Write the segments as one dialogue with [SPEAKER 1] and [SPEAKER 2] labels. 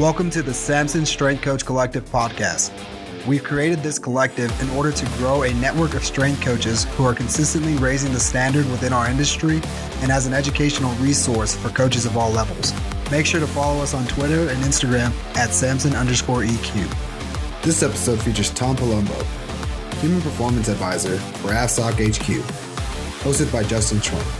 [SPEAKER 1] Welcome to the Samson Strength Coach Collective podcast. We've created this collective in order to grow a network of strength coaches who are consistently raising the standard within our industry and as an educational resource for coaches of all levels. Make sure to follow us on Twitter and Instagram at Samson underscore EQ.
[SPEAKER 2] This episode features Tom Palumbo, Human Performance Advisor for AFSOC HQ, hosted by Justin Schwinn.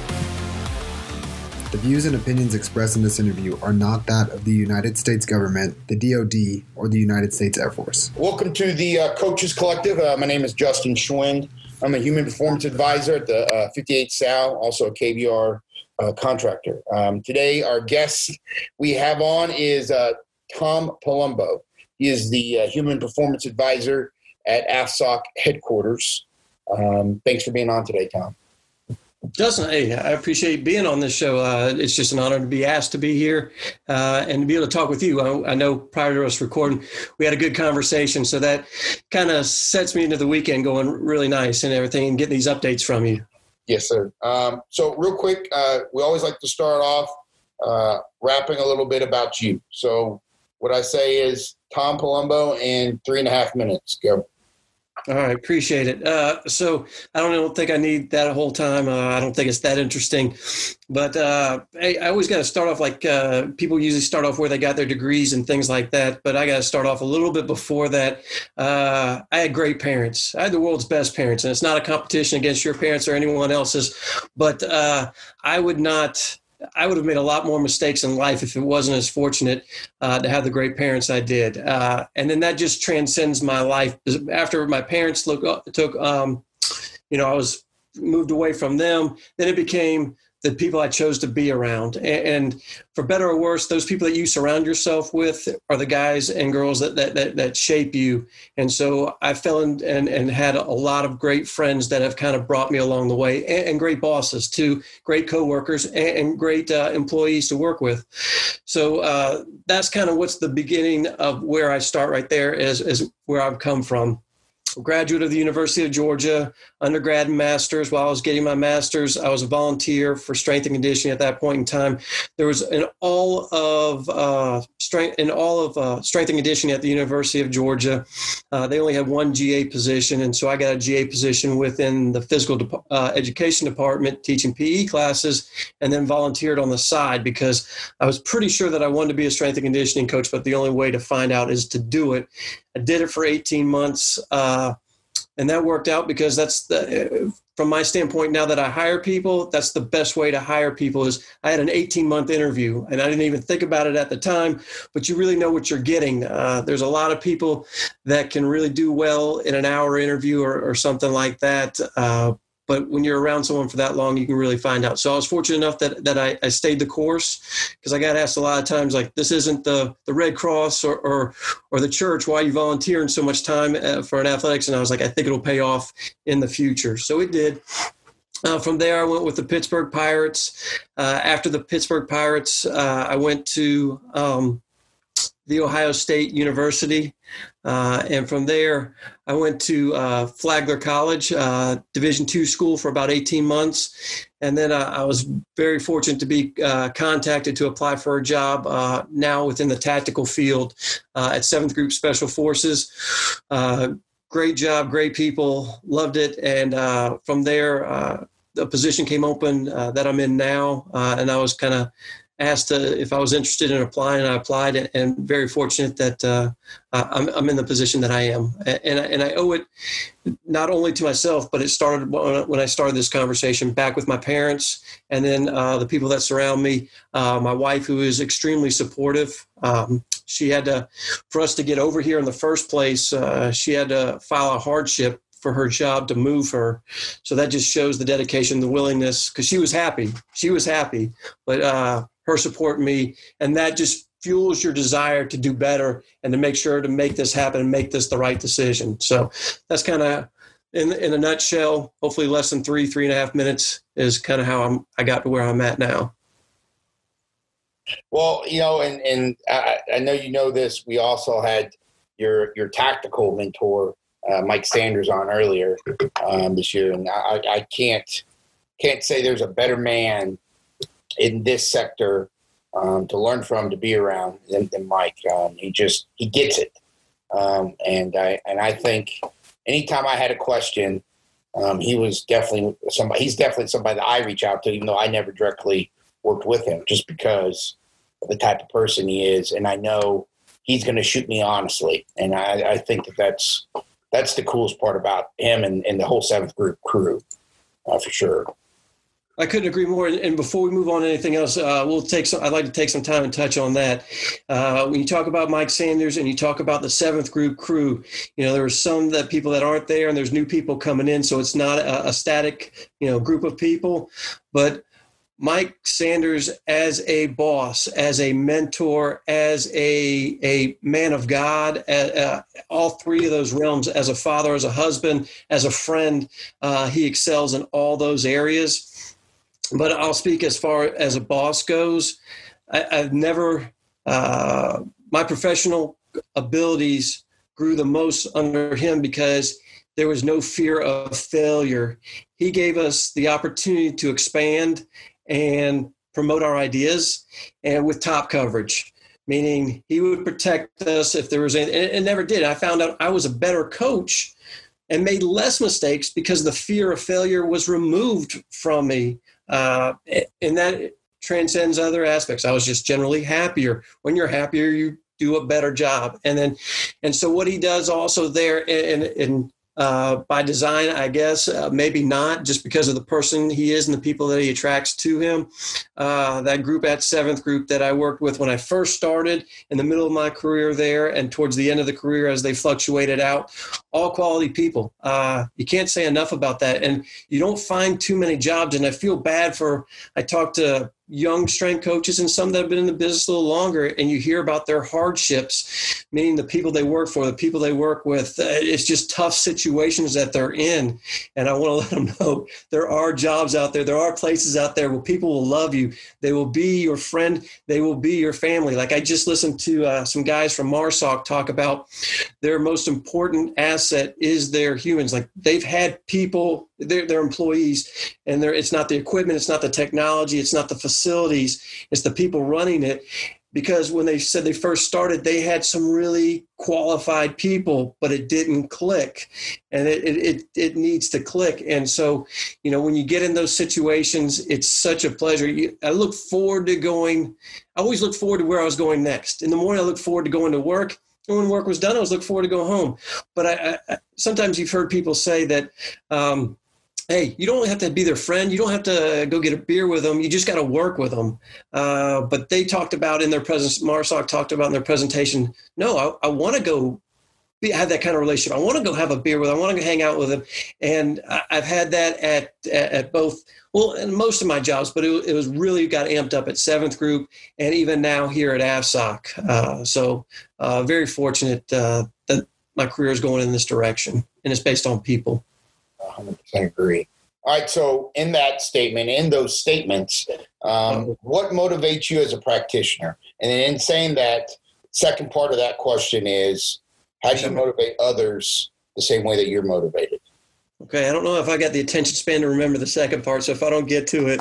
[SPEAKER 2] The views and opinions expressed in this interview are not that of the United States government, the DoD, or the United States Air Force.
[SPEAKER 3] Welcome to the uh, Coaches Collective. Uh, my name is Justin Schwinn. I'm a human performance advisor at the uh, 58 Sal, also a KBR uh, contractor. Um, today, our guest we have on is uh, Tom Palumbo. He is the uh, human performance advisor at AFSOC headquarters. Um, thanks for being on today, Tom.
[SPEAKER 4] Justin, hey, I appreciate being on this show. Uh, it's just an honor to be asked to be here uh, and to be able to talk with you. I, I, know prior to us recording, we had a good conversation, so that kind of sets me into the weekend going really nice and everything, and getting these updates from you.
[SPEAKER 3] Yes, sir. Um, so, real quick, uh, we always like to start off uh, rapping a little bit about you. So, what I say is Tom Palumbo in three and a half minutes. Go.
[SPEAKER 4] All right, appreciate it. Uh, so I don't, I don't think I need that a whole time. Uh, I don't think it's that interesting, but uh, I, I, always got to start off like uh, people usually start off where they got their degrees and things like that. But I got to start off a little bit before that. Uh, I had great parents. I had the world's best parents, and it's not a competition against your parents or anyone else's. But uh, I would not I would have made a lot more mistakes in life if it wasn't as fortunate uh, to have the great parents I did. Uh, and then that just transcends my life. After my parents look, uh, took, um, you know, I was moved away from them, then it became the people I chose to be around. And, for better or worse, those people that you surround yourself with are the guys and girls that that that, that shape you. And so I fell in and, and had a lot of great friends that have kind of brought me along the way, and, and great bosses too, great coworkers, and, and great uh, employees to work with. So uh, that's kind of what's the beginning of where I start right there is, is where I've come from graduate of the University of Georgia, undergrad and master's. While I was getting my master's, I was a volunteer for strength and conditioning at that point in time. There was an all of uh, strength in all of uh, strength and conditioning at the University of Georgia. Uh, they only had one GA position, and so I got a GA position within the physical de- uh, education department, teaching PE classes, and then volunteered on the side because I was pretty sure that I wanted to be a strength and conditioning coach, but the only way to find out is to do it. I did it for 18 months, uh, and that worked out because that's the, from my standpoint. Now that I hire people, that's the best way to hire people. Is I had an 18 month interview, and I didn't even think about it at the time, but you really know what you're getting. Uh, there's a lot of people that can really do well in an hour interview or, or something like that. Uh, but when you're around someone for that long, you can really find out. So I was fortunate enough that, that I, I stayed the course because I got asked a lot of times, like, this isn't the, the Red Cross or, or, or the church. Why are you volunteering so much time uh, for an athletics? And I was like, I think it'll pay off in the future. So it did. Uh, from there, I went with the Pittsburgh Pirates. Uh, after the Pittsburgh Pirates, uh, I went to um, the Ohio State University. Uh, and from there, I went to uh, Flagler College, uh, Division two school for about 18 months. And then uh, I was very fortunate to be uh, contacted to apply for a job uh, now within the tactical field at 7th Group Special Forces. great job, great people, loved it. And from there, a position came open that I'm in now. and I was kind of asked uh, if I was interested in applying, and I applied, and, and very fortunate that uh, I'm, I'm, in the position that I am. And, and I owe it not only to myself, but it started when I started this conversation back with my parents, and then uh, the people that surround me. Uh, my wife, who is extremely supportive. Um, she had to, for us to get over here in the first place, uh, she had to file a hardship for her job to move her. So that just shows the dedication, the willingness, because she was happy. She was happy, but uh, her supporting me, and that just fuels your desire to do better and to make sure to make this happen and make this the right decision. So that's kind of in in a nutshell. Hopefully, less than three three and a half minutes is kind of how I'm I got to where I'm at now.
[SPEAKER 3] Well, you know, and and I, I know you know this. We also had your your tactical mentor, uh, Mike Sanders, on earlier um, this year, and I, I can't can't say there's a better man in this sector um, to learn from, to be around than, than Mike. Um, he just he gets it, um, and I and I think anytime I had a question, um, he was definitely somebody. He's definitely somebody that I reach out to, even though I never directly worked with him, just because of the type of person he is, and I know he's going to shoot me honestly, and I, I think that that's that's the coolest part about him and, and the whole seventh group crew, uh, for sure.
[SPEAKER 4] I couldn't agree more. And before we move on to anything else, uh, we'll take some. I'd like to take some time and touch on that. Uh, when you talk about Mike Sanders and you talk about the seventh group crew, you know there are some that people that aren't there, and there's new people coming in, so it's not a, a static, you know, group of people. But Mike Sanders as a boss, as a mentor, as a, a man of God, uh, all three of those realms, as a father, as a husband, as a friend, uh, he excels in all those areas. But I'll speak as far as a boss goes. I, have never, uh, my professional abilities grew the most under him because there was no fear of failure. He gave us the opportunity to expand and promote our ideas and with top coverage meaning he would protect us if there was any, and it never did. I found out I was a better coach and made less mistakes because the fear of failure was removed from me. Uh, and that transcends other aspects. I was just generally happier. When you're happier, you do a better job. And then, and so what he does also there, and, and uh, by design, I guess. Uh, maybe not, just because of the person he is and the people that he attracts to him. Uh, that group at Seventh Group that I worked with when I first started, in the middle of my career there, and towards the end of the career as they fluctuated out, all quality people. Uh, you can't say enough about that. And you don't find too many jobs. And I feel bad for, I talked to young strength coaches and some that have been in the business a little longer and you hear about their hardships meaning the people they work for the people they work with uh, it's just tough situations that they're in. And i want to let them know there are jobs out there there are places out there where people will love you. They will be your friend they will be your family. Like i just listened to uh, some guys from marsoc talk about their most important asset is their humans. Like they've had people their, their employees and it's not the equipment it's not the technology it's not the facilities it's the people running it. Because when they said they first started they had some really qualified people but it didn't click. And it, it, it, needs to click. And so you know when you get in those situations it's such a pleasure. I look forward to going i always look forward to where i was going next. In the morning i look forward to going to work. And when work was done i was looking forward to go home. But I, I sometimes you've heard people say that um, hey, you don't have to be their friend. You don't have to go get a beer with them. You just got to work with them. Uh, but they talked about in their presence, Marsoc talked about in their presentation, no, I, I want to go be, have that kind of relationship. I want to go have a beer with them. I want to go hang out with them. And I, have had that at, at both, well, in most of my jobs, but it, it, was really got amped up at seventh group and even now here at AFSOC. Uh, so uh, very fortunate uh, that my career is going in this direction and it's based on people.
[SPEAKER 3] 100% agree. All right. So, in that statement, in those statements, um, what motivates you as a practitioner? And in saying that, second part of that question is how do you motivate others the same way that you're motivated?
[SPEAKER 4] Okay, I don't know if I got the attention span to remember the second part, so if I don't get to it.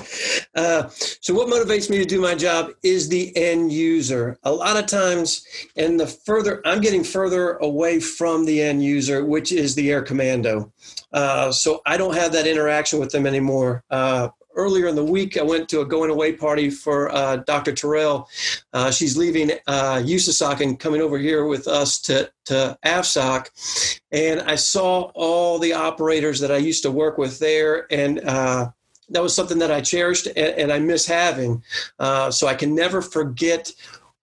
[SPEAKER 4] Uh, so, what motivates me to do my job is the end user. A lot of times, and the further I'm getting further away from the end user, which is the air commando. Uh, so, I don't have that interaction with them anymore. Uh, earlier in the week, I went to a going away party for uh, Dr. Terrell. Uh, she's leaving uh, USASOC and coming over here with us to, to AFSOC. And I saw all the operators that I used to work with there. And uh, that was something that I cherished and, and I miss having. Uh, so I can never forget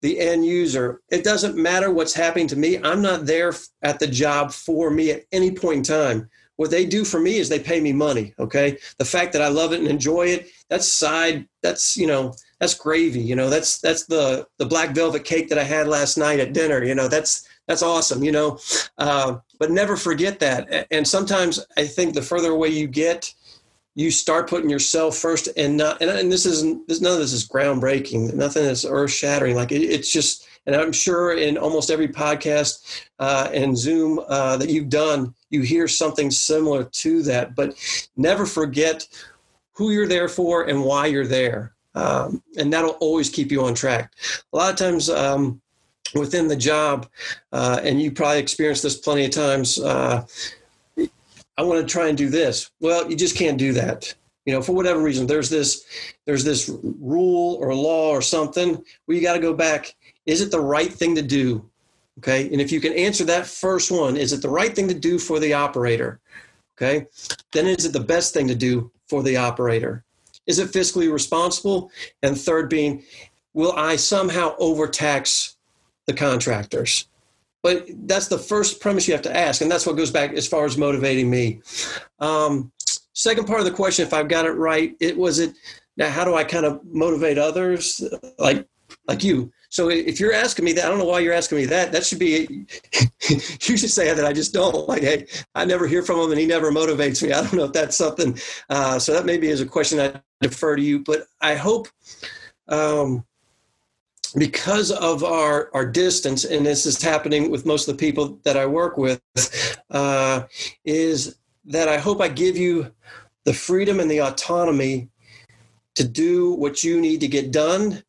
[SPEAKER 4] the end user. It doesn't matter what's happening to me. I'm not there at the job for me at any point in time what they do for me is they pay me money okay? The fact that i love it and enjoy it that's side that's you know that's gravy you know? That's that's the the black velvet cake that i had last night at dinner you know? That's that's awesome you know? Uh, but never forget that. And sometimes i think the further away you get you start putting yourself first and not and, and this isn't this, none of this is groundbreaking. Nothing is earth shattering like it, it's just and I'm sure in almost every podcast uh, and Zoom uh, that you've done, you hear something similar to that. But never forget who you're there for and why you're there. um, and that'll always keep you on track. A lot of times. Um, within the job, uh, and you probably experienced this plenty of times. Uh, I want to try and do this. Well, you just can't do that. You know, for whatever reason, there's this, there's this rule or law or something where you got to go back. Is it the right thing to do? Okay, and if you can answer that first one, is it the right thing to do for the operator? Okay, then is it the best thing to do for the operator? Is it fiscally responsible? And third being, will I somehow overtax the contractors? But that's the first premise you have to ask, and that's what goes back as far as motivating me. Um, second part of the question, if I've got it right, it was it. Now, how do I kind of motivate others, like like you? So if you're asking me that, I don't know why you're asking me that. That should be, you should say that I just don't. Like, hey, I never hear from him and he never motivates me. I don't know if that's something. Uh, so that maybe is a question I defer to you. But I hope um, because of our, our distance, and this is happening with most of the people that I work with, uh, is that I hope I give you the freedom and the autonomy to do what you need to get done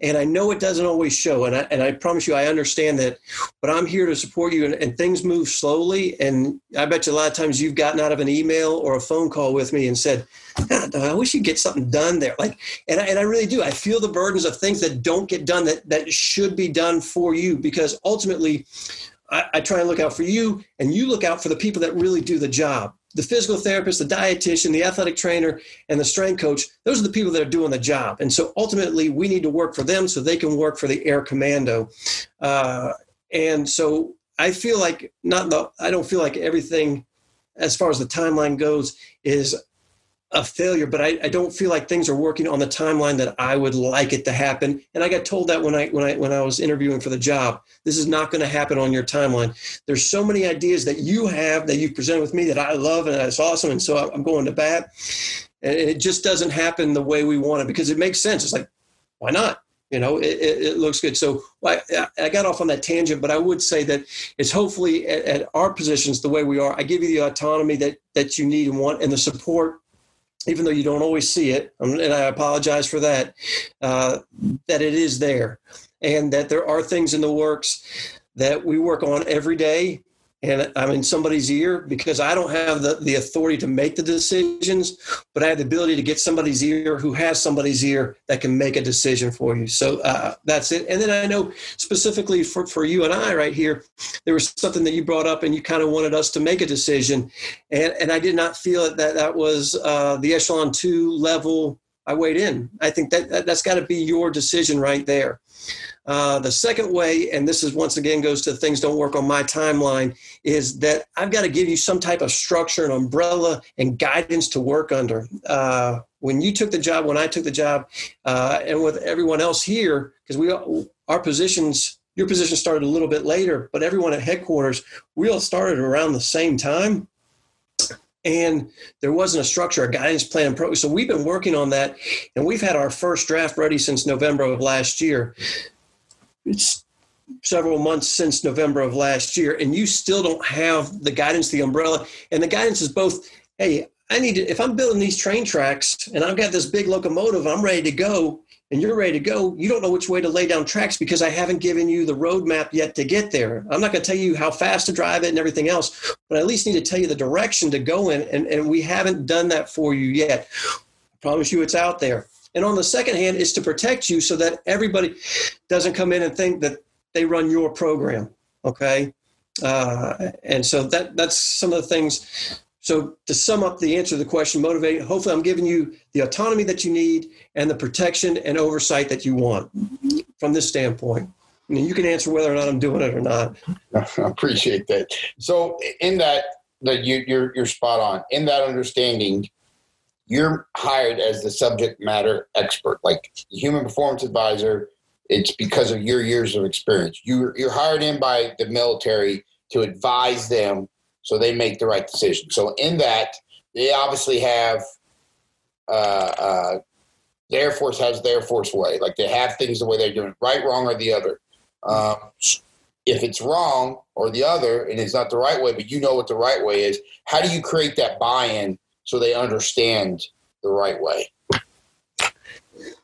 [SPEAKER 4] and I know it doesn't always show. And I, and I promise you, I understand that, but I'm here to support you. And, and, things move slowly. And I bet you a lot of times you've gotten out of an email or a phone call with me and said, I wish you'd get something done there. Like, and I, and I really do. I feel the burdens of things that don't get done that, that should be done for you because ultimately, I, I try and look out for you and you look out for the people that really do the job the physical therapist, the dietitian, the athletic trainer, and the strength coach, those are the people that are doing the job. And so ultimately, we need to work for them so they can work for the air commando. Uh, and so I feel like not the, I don't feel like everything as far as the timeline goes is a failure, but I, I, don't feel like things are working on the timeline that I would like it to happen. And I got told that when I when I when I was interviewing for the job, this is not going to happen on your timeline. There's so many ideas that you have that you've presented with me that I love and that's awesome, and so I'm going to bat. And it just doesn't happen the way we want it because it makes sense. It's like, why not? You know, it, it, it looks good. So I, I, got off on that tangent, but I would say that it's hopefully at, at our positions the way we are. I give you the autonomy that that you need and want, and the support even though you don't always see it, um, and I apologize for that, uh, that it is there. And that there are things in the works that we work on every day and I'm in somebody's ear because I don't have the, the authority to make the decisions, but I have the ability to get somebody's ear who has somebody's ear that can make a decision for you. So uh, that's it. And then I know specifically for, for you and I right here, there was something that you brought up and you kind of wanted us to make a decision. And, and I did not feel that that was uh, the echelon two level I weighed in. I think that, that that's got to be your decision right there. Uh, the second way, and this is once again goes to things don't work on my timeline, is that I've got to give you some type of structure and umbrella and guidance to work under. Uh, when you took the job, when I took the job, uh, and with everyone else here, because we our positions, your position started a little bit later, but everyone at headquarters, we all started around the same time and there wasn't a structure, a guidance plan. So we've been working on that, and we've had our first draft ready since November of last year. It's several months since November of last year, and you still don't have the guidance, the umbrella, and the guidance is both. Hey, I need to. If I'm building these train tracks, and I've got this big locomotive, I'm ready to go and you're ready to go, you don't know which way to lay down tracks because I haven't given you the roadmap yet to get there. I'm not going to tell you how fast to drive it and everything else, but I at least need to tell you the direction to go in. And, and we haven't done that for you yet. I promise you it's out there. And on the second hand, is to protect you so that everybody doesn't come in and think that they run your program. Okay. Uh, and so that that's some of the things so to sum up the answer to the question, motivate, hopefully I'm giving you the autonomy that you need and the protection and oversight that you want from this standpoint. I mean, you can answer whether or not I'm doing it or not.
[SPEAKER 3] I appreciate that. So in that, that you, you're, you're spot on. In that understanding, you're hired as the subject matter expert, like human performance advisor. It's because of your years of experience. You, you're hired in by the military to advise them so they make the right decision. So in that, they obviously have uh, uh, the Air Force has the Air Force way. Like they have things the way they're doing, right, wrong, or the other. Um, if it's wrong or the other, and it's not the right way, but you know what the right way is, how do you create that buy-in so they understand the right way?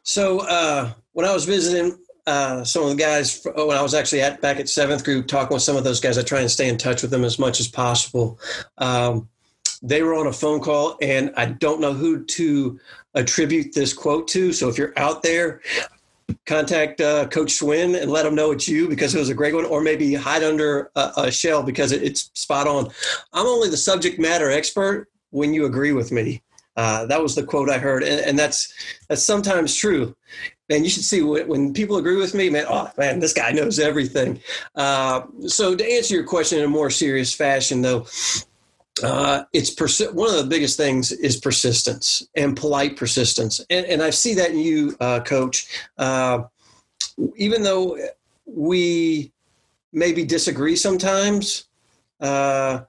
[SPEAKER 4] So uh, when I was visiting uh, some of the guys when I was actually at back at seventh group talking with some of those guys, I try and stay in touch with them as much as possible. Um, they were on a phone call, and I don't know who to attribute this quote to. So if you're out there, contact uh, Coach Schwinn and let him know it's you because it was a great one, or maybe hide under a, a shell because it, it's spot on. I'm only the subject matter expert when you agree with me. Uh, that was the quote I heard, and, and, that's that's sometimes true. And you should see when, when, people agree with me, man. Oh man, this guy knows everything. Uh, so to answer your question in a more serious fashion, though, uh, it's persi- one of the biggest things is persistence and polite persistence, and, and I see that in you, uh, Coach. Uh, even though we maybe disagree sometimes, uh,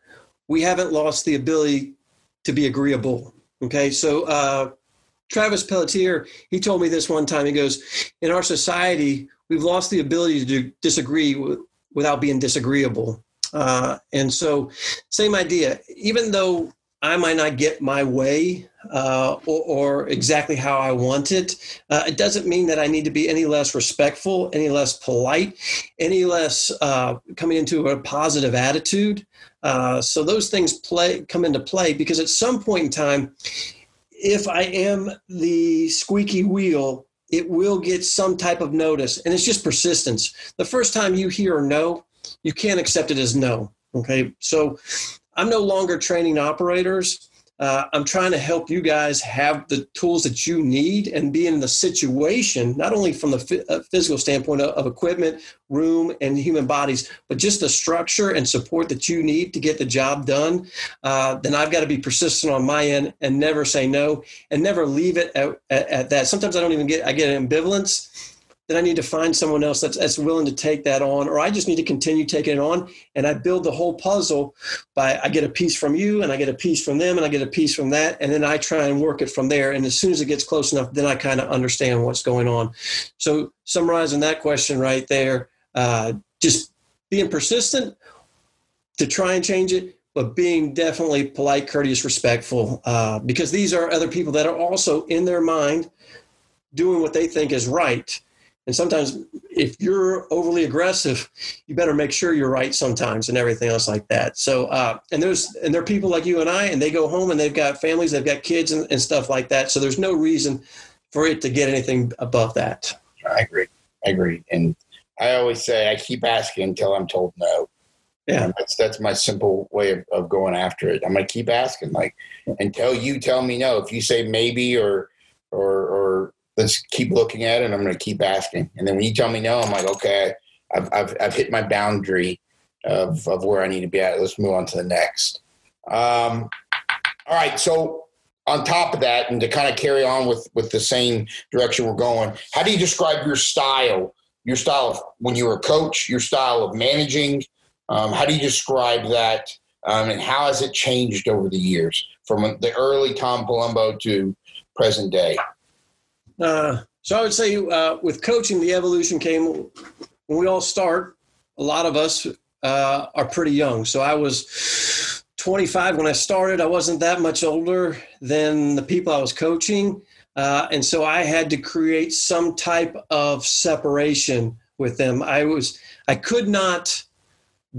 [SPEAKER 4] we haven't lost the ability to be agreeable. Okay, so uh, Travis Pelletier, he told me this one time. He goes, "In our society, we've lost the ability to disagree w- without being disagreeable." Uh, and so, same idea. Even though I might not get my way uh, or, or, exactly how I want it, uh, it doesn't mean that I need to be any less respectful, any less polite, any less uh, coming into a positive attitude. Uh, so those things play come into play because at some point in time, if I am the squeaky wheel, it will get some type of notice, and it's just persistence. The first time you hear no, you can't accept it as no. Okay, so I'm no longer training operators. Uh, I'm trying to help you guys have the tools that you need and be in the situation, not only from the uh, physical standpoint of, of, equipment, room, and human bodies, but just the structure and support that you need to get the job done. Uh, then I've got to be persistent on my end and never say no and never leave it at, at, at that. Sometimes I don't even get, I get ambivalence then I need to find someone else that's, that's willing to take that on, or I just need to continue taking it on. And I build the whole puzzle by I get a piece from you, and I get a piece from them, and I get a piece from that, and then I try and work it from there. And as soon as it gets close enough, then I kind of understand what's going on. So summarizing that question right there, uh, just being persistent to try and change it, but being definitely polite, courteous, respectful, uh, because these are other people that are also in their mind doing what they think is right and sometimes if you're overly aggressive, you better make sure you're right sometimes and everything else like that. So, uh, and there's, and there are people like you and I, and they go home and they've got families, they've got kids and, and stuff like that. So there's no reason for it to get anything above that.
[SPEAKER 3] I agree. I agree. And I always say I keep asking until I'm told no. Yeah. And that's, that's my simple way of, of going after it. I'm going to keep asking like until you tell me no, if you say maybe or, or, or let's keep looking at it. I'm going to keep asking. And then when you tell me no, I'm like, okay, I've, I've, I've hit my boundary of, of where I need to be at. Let's move on to the next. Um, all right. So on top of that, and to kind of carry on with, with the same direction we're going, how do you describe your style, your style of when you were a coach, your style of managing? Um, how do you describe that? Um, and how has it changed over the years from the early Tom Palumbo to present day?
[SPEAKER 4] Uh, so I would say uh, with coaching, the evolution came when we all start. A lot of us uh, are pretty young. So I was 25 when I started. I wasn't that much older than the people I was coaching. Uh, and so I had to create some type of separation with them. I was, I could not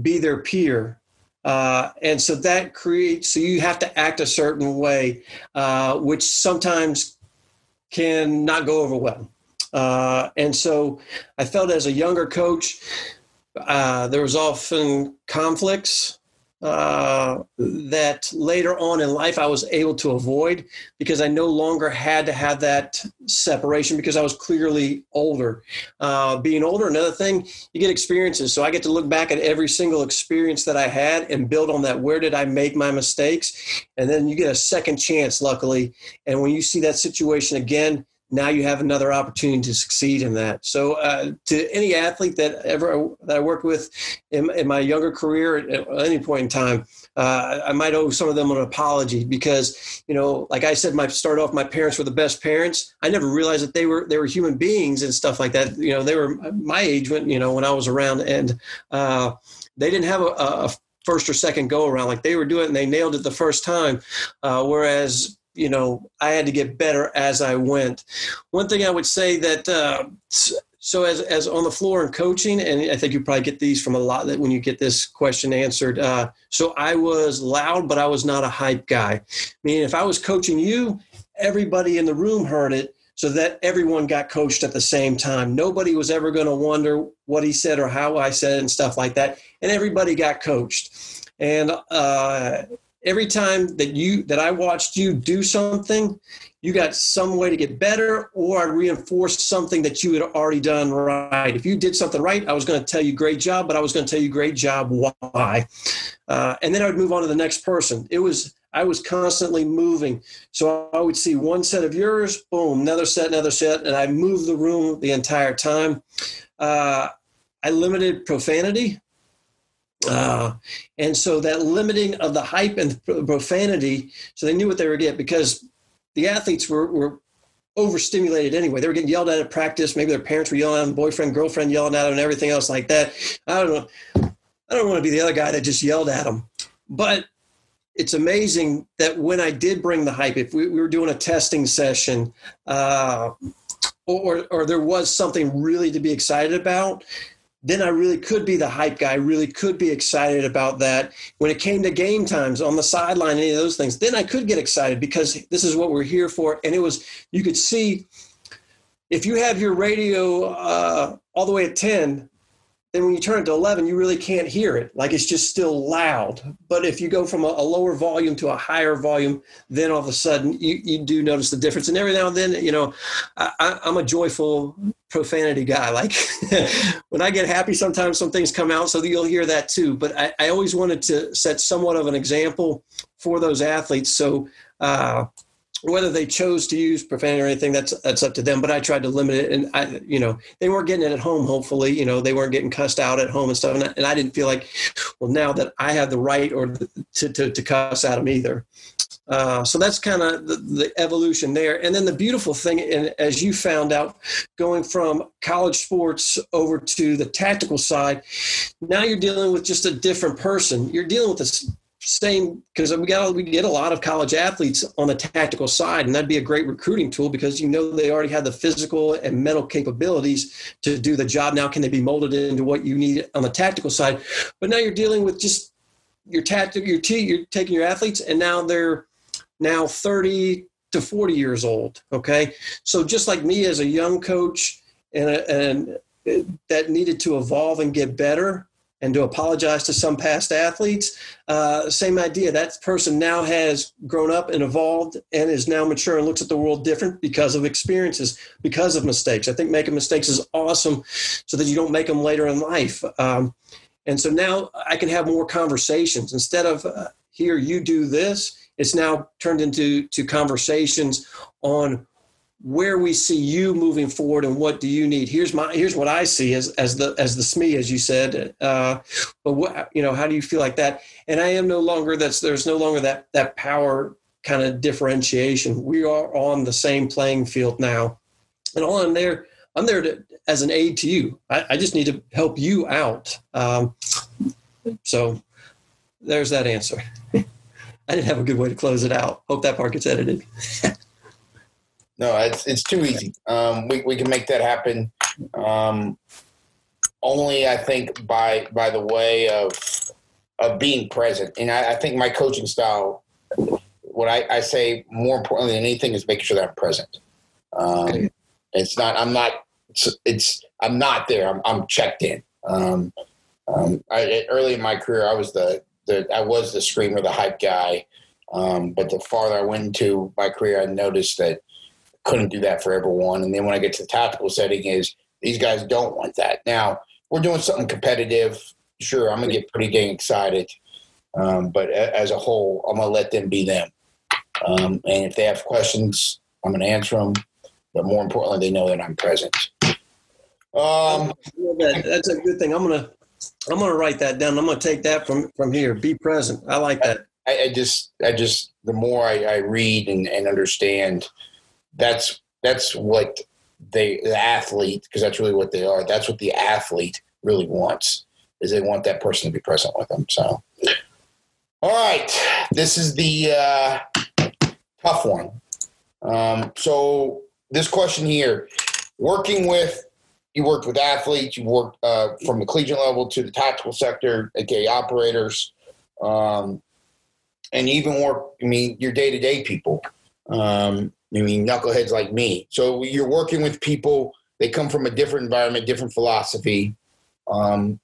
[SPEAKER 4] be their peer. Uh, and so that creates, so you have to act a certain way, uh, which sometimes can not go over well. Uh, and so I felt as a younger coach, uh, there was often conflicts uh, that later on in life I was able to avoid because I no longer had to have that separation because I was clearly older. Uh, being older, another thing, you get experiences. So I get to look back at every single experience that I had and build on that. Where did I make my mistakes? And then you get a second chance, luckily. And when you see that situation again, now you have another opportunity to succeed in that. So, uh, to any athlete that ever that I worked with in, in my younger career at, any point in time, uh, I might owe some of them an apology because you know, like I said, my start off, my parents were the best parents. I never realized that they were they were human beings and stuff like that. You know, they were my age when you know when I was around, and uh, they didn't have a, a first or second go around like they were doing and they nailed it the first time. Uh, whereas you know, I had to get better as I went. One thing I would say that uh, so as as on the floor and coaching, and I think you probably get these from a lot that when you get this question answered. Uh, so I was loud, but I was not a hype guy. I mean, if I was coaching you, everybody in the room heard it, so that everyone got coached at the same time. Nobody was ever going to wonder what he said or how I said it and stuff like that, and everybody got coached. And uh, every time that you that I watched you do something, you got some way to get better, or I reinforced something that you had already done right. If you did something right, I was going to tell you great job, but I was going to tell you great job why, uh, and then I would move on to the next person. It was I was constantly moving, so I would see one set of yours, boom, another set, another set, and I moved the room the entire time. Uh, I limited profanity. Uh, and so that limiting of the hype and profanity, so they knew what they were getting because the athletes were, were overstimulated anyway. They were getting yelled at at practice. Maybe their parents were yelling at them, boyfriend, girlfriend yelling at them, and everything else like that. I don't know. I don't want to be the other guy that just yelled at them. But it's amazing that when I did bring the hype, if we, we were doing a testing session, uh, or, or there was something really to be excited about, then I really could be the hype guy, really could be excited about that. When it came to game times on the sideline, any of those things, then I could get excited because this is what we're here for. And it was, you could see if you have your radio uh, all the way at 10, then when you turn it to 11 you really can't hear it. Like it's just still loud. But if you go from a, a, lower volume to a higher volume then all of a sudden you, you do notice the difference. And every now and then you know I, am a joyful profanity guy. Like when i get happy sometimes some things come out so you'll hear that too. But I, I always wanted to set somewhat of an example for those athletes. So uh, whether they chose to use profanity or anything that's that's up to them but i tried to limit it and i you know they weren't getting it at home hopefully you know they weren't getting cussed out at home and stuff and I, and I didn't feel like well now that i have the right or to, to, to cuss at them either uh, so that's kind of the, the, evolution there. And then the beautiful thing, and as you found out, going from college sports over to the tactical side, now you're dealing with just a different person. You're dealing with this same because we got we get a lot of college athletes on the tactical side, and that'd be a great recruiting tool because you know they already have the physical and mental capabilities to do the job. Now, can they be molded into what you need on the tactical side? But now you're dealing with just your tactic, your t, you're taking your athletes, and now they're now 30 to 40 years old. Okay, so just like me as a young coach and and uh, that needed to evolve and get better and to apologize to some past athletes. Uh, same idea. That person now has grown up and evolved and is now mature and looks at the world different because of experiences, because of mistakes. I think making mistakes is awesome so that you don't make them later in life. Um, and so now I can have more conversations instead of uh, here you do this. It's now turned into to conversations on where we see you moving forward and what do you need. Here's my here's what i see as as the as the sme as you said uh, but what you know how do you feel like that? And i am no longer that's there's no longer that that power kind of differentiation. We are on the same playing field now. And all i'm there i'm there to as an aid to you. I, I just need to help you out. Um, so there's that answer. I didn't have a good way to close it out. Hope that part gets edited
[SPEAKER 3] No, it's it's too easy. Um, we we can make that happen. Um, only I think by by the way of of being present, and I, I think my coaching style. What I, I, say more importantly than anything is making sure that I'm present. Um. It's not. I'm not. It's, it's. I'm not there. I'm, I'm checked in. Um, um, I, early in my career, I was the, the I was the screamer, the hype guy. Um, but the farther I went into my career, I noticed that couldn't do that for everyone. And then when I get to the tactical setting, is these guys don't want that. Now we're doing something competitive. Sure, I'm gonna get pretty dang excited, um, but as a whole, I'm gonna let them be them. Um, and if they have questions, I'm gonna answer them. But more importantly, they know that I'm present.
[SPEAKER 4] Um, That's a good thing. I'm gonna I'm gonna write that down. I'm gonna take that from from here. Be present. I like that.
[SPEAKER 3] I, I just I just the more I, I read and, and understand that's that's what they the athlete because that's really what they are. That's what the athlete really wants is they want that person to be present with them. So, all right, this is the uh, tough one. Um, so this question here, working with you worked with athletes, you worked uh, from the collegiate level to the tactical sector, aka operators, um, and even work. I mean, your day to day people. Um, I mean, knuckleheads like me. So you're working with people. They come from a different environment, different philosophy. Um,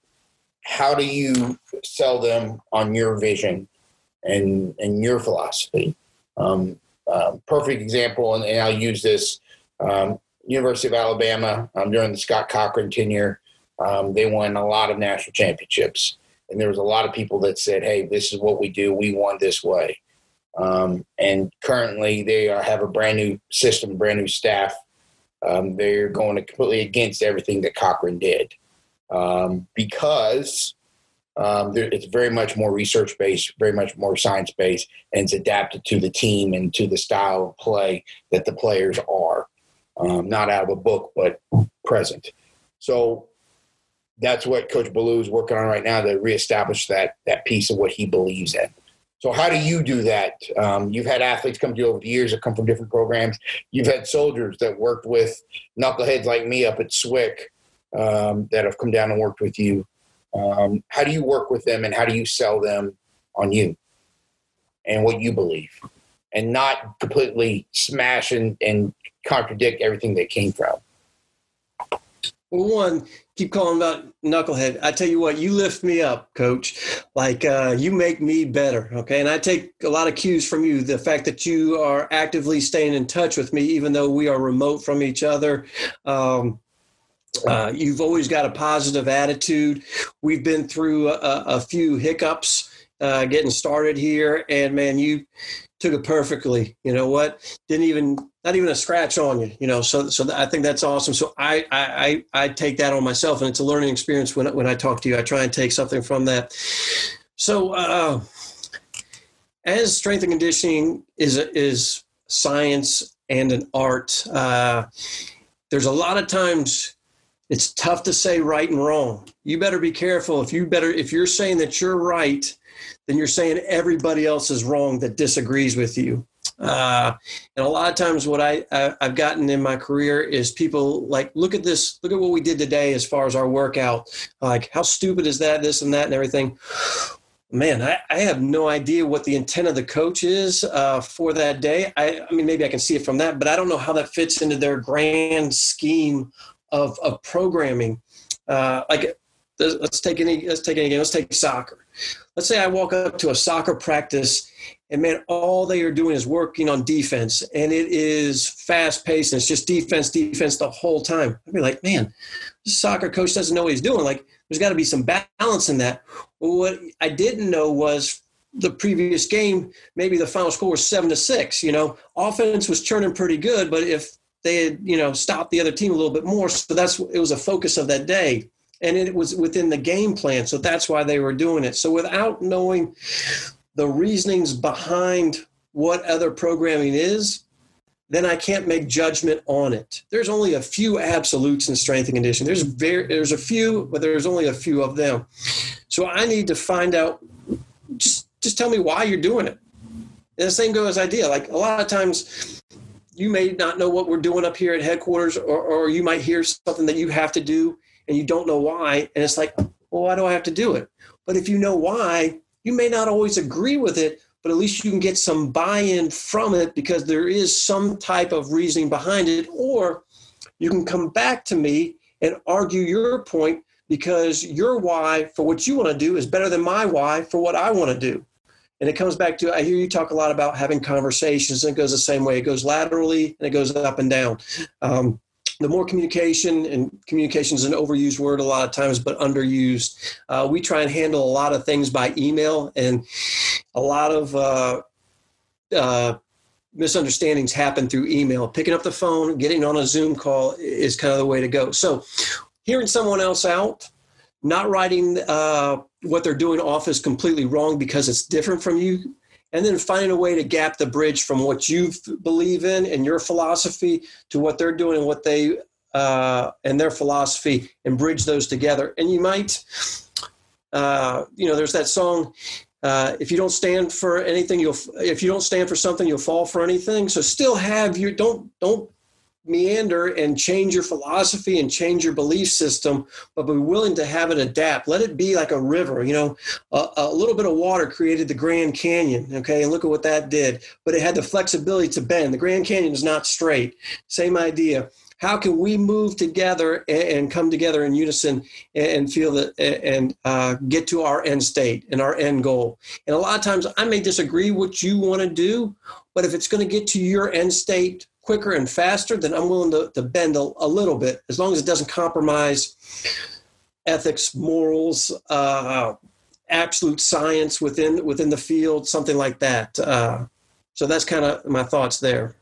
[SPEAKER 3] how do you sell them on your vision and and your philosophy? Um, uh, perfect example, and, and, I'll use this. Um, University of Alabama um, during the Scott Cochran tenure, um, they won a lot of national championships, and there was a lot of people that said, "Hey, this is what we do. We won this way." Um, and currently, they are, have a brand new system, brand new staff. Um, they're going completely against everything that Cochran did um, because um, there, it's very much more research based, very much more science based, and it's adapted to the team and to the style of play that the players are. Um, not out of a book, but present. So that's what Coach Ballou is working on right now to reestablish that that piece of what he believes in. So how do you do that? Um, you've had athletes come to you over the years that come from different programs. You've had soldiers that worked with knuckleheads like me up at SWIC um, that have come down and worked with you. Um, how do you work with them and how do you sell them on you and what you believe and not completely smash and, and contradict everything they came from?
[SPEAKER 4] Well, one, keep calling about knucklehead. I tell you what, you lift me up, coach. Like uh, you make me better. Okay. And I take a lot of cues from you. The fact that you are actively staying in touch with me, even though we are remote from each other. Um, uh, you've always got a positive attitude. We've been through a, a few hiccups uh, getting started here, and man, you took it perfectly. You know what? Didn't even not even a scratch on you. You know, so so I think that's awesome. So I I I take that on myself, and it's a learning experience when when I talk to you. I try and take something from that. So uh, as strength and conditioning is is science and an art, uh, there's a lot of times it's tough to say right and wrong. You better be careful if you better if you're saying that you're right then you're saying everybody else is wrong that disagrees with you. Uh, and a lot of times, what I, I have gotten in my career is people like, look at this, look at what we did today as far as our workout. Like, how stupid is that? This and that and everything. Man, I, I have no idea what the intent of the coach is uh, for that day. I, I mean, maybe I can see it from that, but I don't know how that fits into their grand scheme of of programming. Uh, like, let's take any let's take any game. Let's take soccer let's say I walk up to a soccer practice and man, all they are doing is working on defense and it is fast paced and it's just defense, defense the whole time. I'd be like, man, soccer coach doesn't know what he's doing. Like, there's got to be some balance in that. What I didn't know was the previous game, maybe the final score was seven to six. You know, offense was churning pretty good, but if they had, you know, stopped the other team a little bit more, so that's it was a focus of that day and it was within the game plan. So that's why they were doing it. So without knowing the reasonings behind what other programming is, then I can't make judgment on it. There's only a few absolutes in strength and conditioning. There's very there's a few, but there's only a few of them. So I need to find out. Just just tell me why you're doing it. And the same goes idea. Like a lot of times, you may not know what we're doing up here at headquarters, or, or you might hear something that you have to do, and you don't know why. And it's like, well, why do I have to do it? But if you know why, you may not always agree with it, but at least you can get some buy in from it because there is some type of reasoning behind it. Or you can come back to me and argue your point because your why for what you want to do is better than my why for what I want to do. And it comes back to I hear you talk a lot about having conversations, and it goes the same way. It goes laterally and it goes up and down. Um, the more communication and communication is an overused word a lot of times but underused. Uh, we try and handle a lot of things by email and a lot of uh, uh, misunderstandings happen through email. Picking up the phone getting on a zoom call is kind of the way to go. So hearing someone else out not writing uh, what they're doing off is completely wrong because it's different from you and then finding a way to gap the bridge from what you believe in and your philosophy to what they're doing and what they uh, and their philosophy and bridge those together and you might uh, you know there's that song uh, if you don't stand for anything, you'll if you don't stand for something, you'll fall for anything. So still have your don't don't meander and change your philosophy and change your belief system, but be willing to have it adapt. Let it be like a river. You know, a, a, little bit of water created the Grand Canyon. Okay, and look at what that did. But it had the flexibility to bend. The Grand Canyon is not straight. Same idea. How can we move together and, come together in unison and, and feel that and uh, get to our end state and our end goal? And a lot of times, I may disagree what you want to do, but if it's going to get to your end state quicker and faster, then I'm willing to, to bend a, a little bit as long as it doesn't compromise ethics, morals, uh, absolute science within within the field, something like that. Uh, so that's kind of my thoughts there.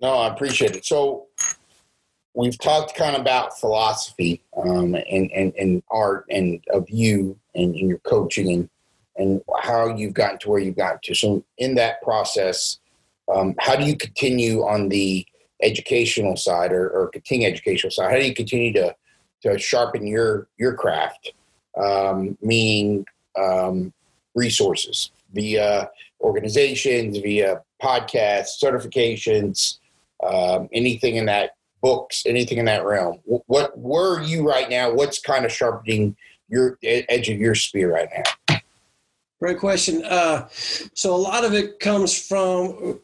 [SPEAKER 3] No, I appreciate it. So we've talked kind of about philosophy um, and, and, and art and of you and, and your coaching and and how you've gotten to where you've gotten to. So, in that process, um, how do you continue on the educational side or, or continue educational side? How do you continue to to sharpen your your craft, um, meaning um, resources via organizations, via podcasts, certifications, um, anything in that books, anything in that realm? What where you right now? What's kind of sharpening your edge of your spear right now?
[SPEAKER 4] Great question. Uh, so a lot of it comes from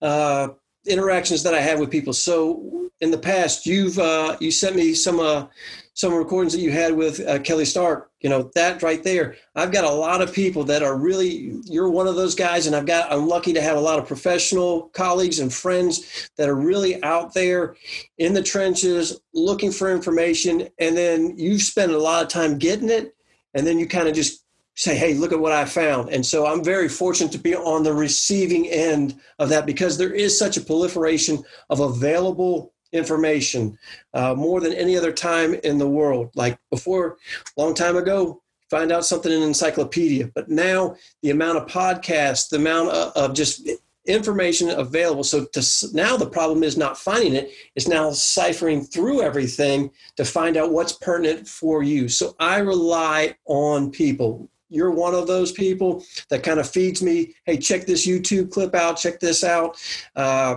[SPEAKER 4] uh, interactions that I have with people. So in the past, you've uh, you sent me some uh, some recordings that you had with uh, Kelly Starrett. You know that right there. I've got a lot of people that are really. You're one of those guys, and I've got. I'm lucky to have a lot of professional colleagues and friends that are really out there in the trenches looking for information, and then you spend a lot of time getting it, and then you kind of just say, hey, look at what I found. And so I'm very fortunate to be on the receiving end of that because there is such a proliferation of available information uh, more than any other time in the world. Like before, a long time ago, find out something in an encyclopedia. But now the amount of podcasts, the amount of, of just information available. So to, now the problem is not finding it; it's now ciphering through everything to find out what's pertinent for you. So I rely on people you're one of those people that kind of feeds me, hey, check this YouTube clip out, check this out. Uh,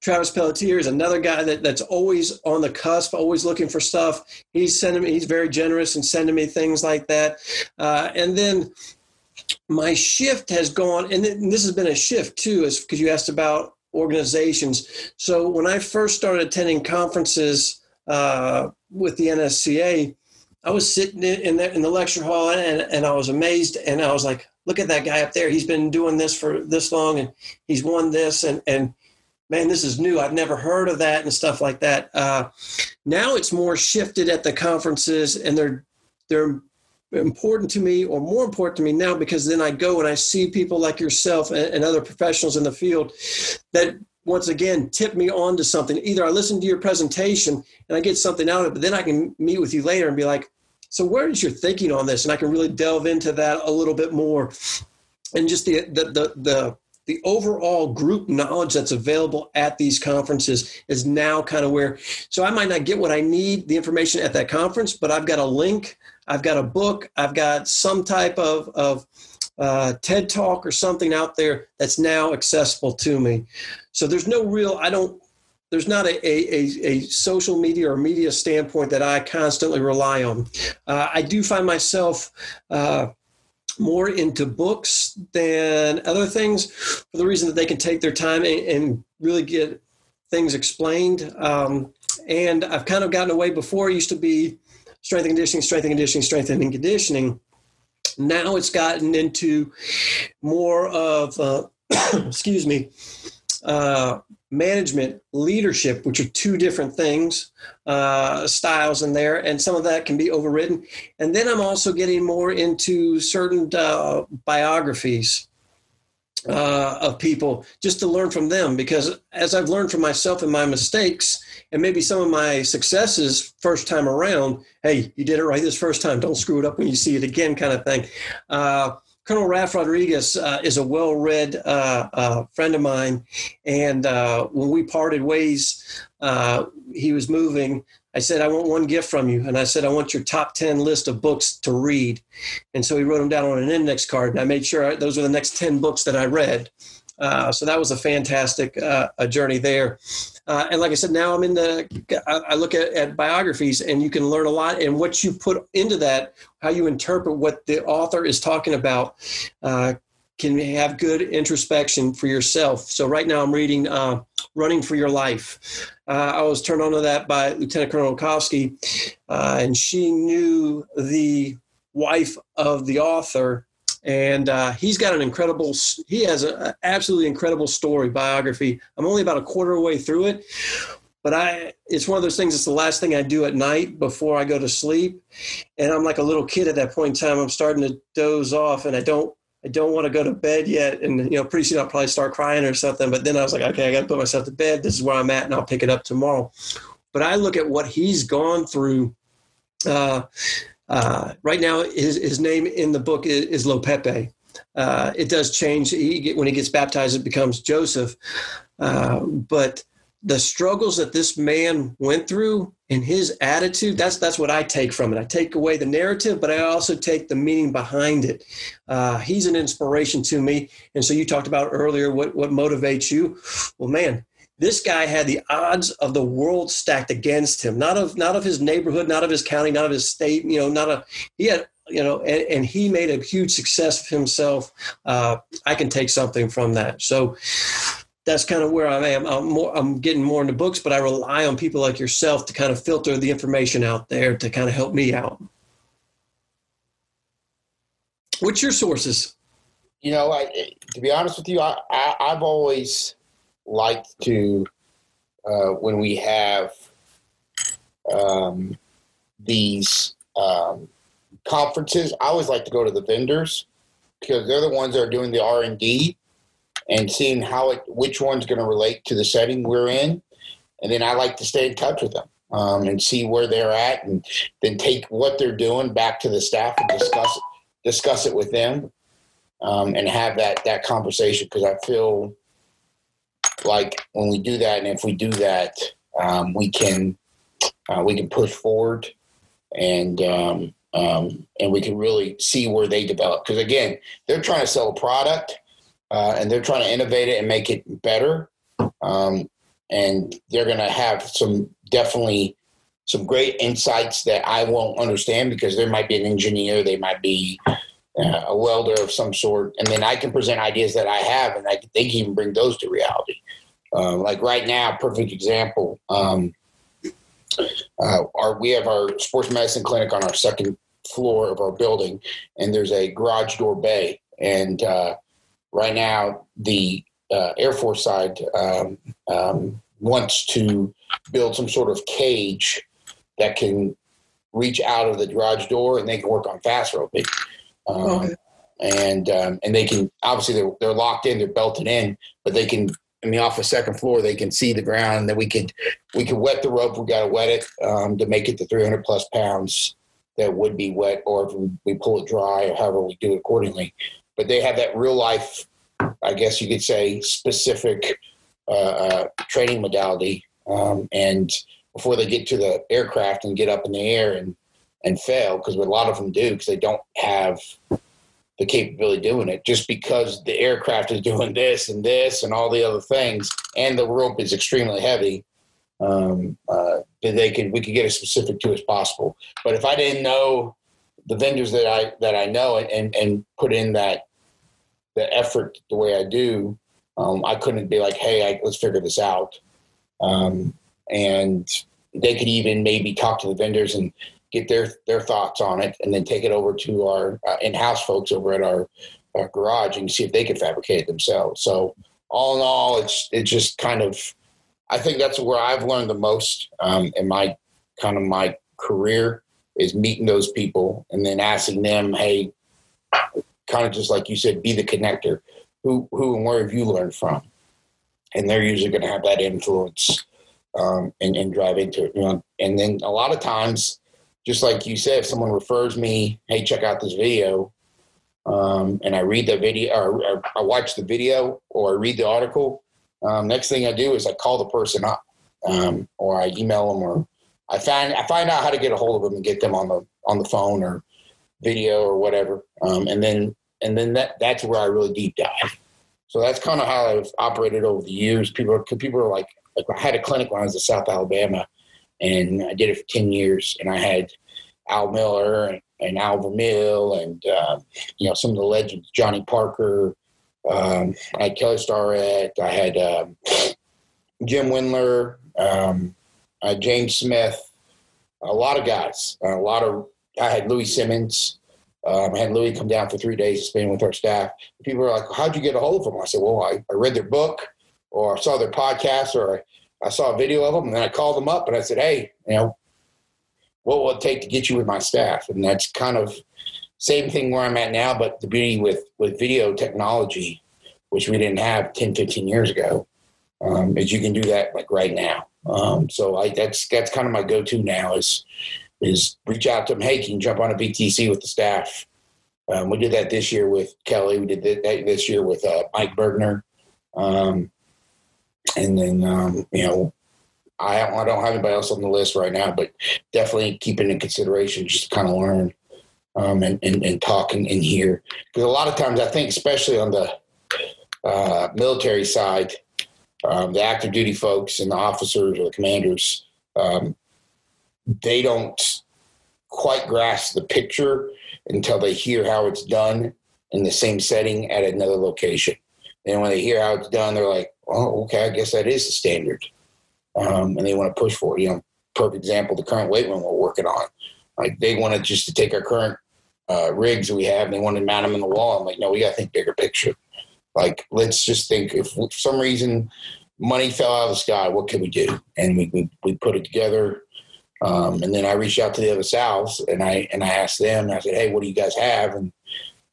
[SPEAKER 4] Travis Pelletier is another guy that, that's always on the cusp, always looking for stuff. He's sending me, he's very generous and sending me things like that. Uh, and then my shift has gone, and this has been a shift too, is because you asked about organizations. So when I first started attending conferences uh, with the NSCA, I was sitting in the, in the lecture hall and, and I was amazed and I was like, look at that guy up there. He's been doing this for this long and he's won this and, and man, this is new. I've never heard of that and stuff like that. Uh, now it's more shifted at the conferences and they're, they're important to me or more important to me now because then I go and I see people like yourself and, and other professionals in the field that once again tip me on to something. Either I listen to your presentation and I get something out of it, but then I can meet with you later and be like, so where is your thinking on this? And I can really delve into that a little bit more. And just the the the, the the overall group knowledge that's available at these conferences is now kind of where so i might not get what i need the information at that conference but i've got a link i've got a book i've got some type of, of uh, TED Talk or something out there that's now accessible to me. So there's no real, I don't, there's not a, a, a, social media or media standpoint that I constantly rely on. Uh, I do find myself uh, more into books than other things for the reason that they can take their time and, and really get things explained. Um, and I've kind of gotten away before. It used to be strength and conditioning, strength and conditioning, strength and conditioning. Now it's gotten into more of, uh, excuse me, uh, management, leadership, which are two different things, uh, styles in there, and some of that can be overridden. And then I'm also getting more into certain uh, biographies uh, of people just to learn from them because as I've learned from myself and my mistakes and maybe some of my successes first time around, hey, you did it right this first time. Don't screw it up when you see it again, kind of thing. Uh, Colonel Ralph Rodriguez uh, is a well read uh, uh, friend of mine. And uh, when we parted ways, uh, he was moving. I said, I want one gift from you. And I said, I want your top 10 list of books to read. And so he wrote them down on an index card. And I made sure I, those were the next 10 books that I read. Uh, so that was a fantastic uh, a journey there. Uh, and like I said, now I'm in the, I, I look at, at, biographies and you can learn a lot. And what you put into that, how you interpret what the author is talking about, uh, can have good introspection for yourself. So right now I'm reading uh, Running for Your Life. I was turned on to that by Lieutenant Colonel Kowski, and she knew the wife of the author. And uh, he's got an incredible, he has an absolutely incredible story, biography. I'm only about a quarter way through it, but I it's one of those things it's the last thing I do at night before I go to sleep and I'm like a little kid at that point in time I'm starting to doze off and I don't I don't want to go to bed yet. And, you know, pretty soon I'll probably start crying or something. But then I was like, okay, I got to put myself to bed. This is where I'm at and I'll pick it up tomorrow. But I look at what he's gone through. Uh, uh, right now, his, his name in the book is, is Lopepe. Uh, it does change. He, when he gets baptized, it becomes Joseph. Uh, but the struggles that this man went through and his attitude that's that's what i take from it i take away the narrative but i also take the meaning behind it uh, he's an inspiration to me and so you talked about earlier what what motivates you well man this guy had the odds of the world stacked against him not of not of his neighborhood not of his county not of his state you know not a he had you know and, and he made a huge success of himself uh, i can take something from that so that's kind of where I am. I'm more, I'm getting more into books, but I rely on people like yourself to kind of filter the information out there to kind of help me out. What's your sources?
[SPEAKER 3] You know, I, to be honest with you, I, I, have always liked to, uh, when we have um, these um, conferences, I always like to go to the vendors because they're the ones that are doing the R and D and seeing how it, which one's going to relate to the setting we're in. And then I like to stay in touch with them um, and see where they're at, and then take what they're doing back to the staff and discuss discuss it with them, um, and have that that conversation. Because I feel like when we do that, and if we do that, um, we can uh, we can push forward, and um, um, and we can really see where they develop. Because again, they're trying to sell a product uh, and they're trying to innovate it and make it better. Um, and they're going to have some definitely some great insights that I won't understand because there might be an engineer, they might be uh, a welder of some sort, and then I can present ideas that I have, and I they can even bring those to reality. Uh, like right now, perfect example. Um, uh, our we have our sports medicine clinic on our second floor of our building, and there's a garage door bay, and uh, right now the uh, Air Force side um, um, wants to build some sort of cage that can reach out of the garage door and they can work on fast roping. Um, okay. And um, and they can obviously they're, they're locked in, they're belted in, but they can. I mean, off the second floor, they can see the ground. That we could we could wet the rope. We got to wet it um, to make it the 300 plus pounds that would be wet, or if we pull it dry, or however we do it accordingly but they have that real life, I guess you could say, specific uh, uh, training modality. Um, and before they get to the aircraft and get up in the air and and fail, because a lot of them do, because they don't have the capability of doing it. Just because the aircraft is doing this and this and all the other things, and the rope is extremely heavy, um, uh, they can we could get as specific to as possible. But if I didn't know the vendors that I that I know and and put in that the effort the way I do, um, I couldn't be like, hey, I, let's figure this out. Um, and they could even maybe talk to the vendors and get their their thoughts on it, and then take it over to our uh, in-house folks over at our, our garage and see if they could fabricate it themselves. So all in all, it's it's just kind of I think that's where I've learned the most um, in my kind of my career is meeting those people and then asking them, hey, kind of just like you said, be the connector. Who, who, and where have you learned from? And they're usually going to have that influence um, and, and drive into it. You know? And then a lot of times, just like you said, if someone refers me, hey, check out this video, um, and I read the video, or, or, I watch the video, or I read the article. Um, next thing I do is I call the person up, um, or I email them, or I find I find out how to get a hold of them and get them on the on the phone or video or whatever, um, and then and then that that's where I really deep dive. So that's kind of how I've operated over the years. People people are like, like I had a clinic when I was in South Alabama, and I did it for ten years, and I had Al Miller and, and Al Vermeil and uh, you know some of the legends, Johnny Parker. Um, I had Kelly Starrett. I had um, Jim Wendler, um, uh, James Smith, a lot of guys, a lot of. I had Louie Simmons. Um, I had Louie come down for three days to spend with our staff. People were like, "How'd you get a hold of them?" I said, "Well, I, I read their book, or I saw their podcast, or I, I saw a video of them, and I called them up and I said, "Hey, you know, what will it take to get you with my staff?" And that's kind of same thing where I'm at now, but the beauty with with video technology, which we didn't have 10, 15 years ago, um, is you can do that like right now. Um, so I, that's that's kind of my go-to now is is reach out to them. Hey, can you jump on a VTC with the staff? Um, we did that this year with Kelly. We did that this year with uh, Mike Bergner. Um, and then, um, you know, I, I don't have anybody else on the list right now, but definitely keeping in consideration just to kind of learn um, and, and, and talk and, hear. Because a lot of times I think, especially on the uh, military side, um, the active duty folks and the officers or the commanders, um, they don't quite grasp the picture until they hear how it's done in the same setting at another location. And when they hear how it's done, they're like, "Oh, okay, I guess that is the standard," um, and they want to push for it. You know, perfect example: the current weight room we're working on. Like they wanted just to take our current uh, rigs that we have, and they want to mount them in the wall. I'm like, no, we got to think bigger picture. Like, let's just think if for some reason money fell out of the sky, what can we do? And we we, we put it together um, and then I reached out to the other Souths and I and I asked them. I said, "Hey, what do you guys have?" And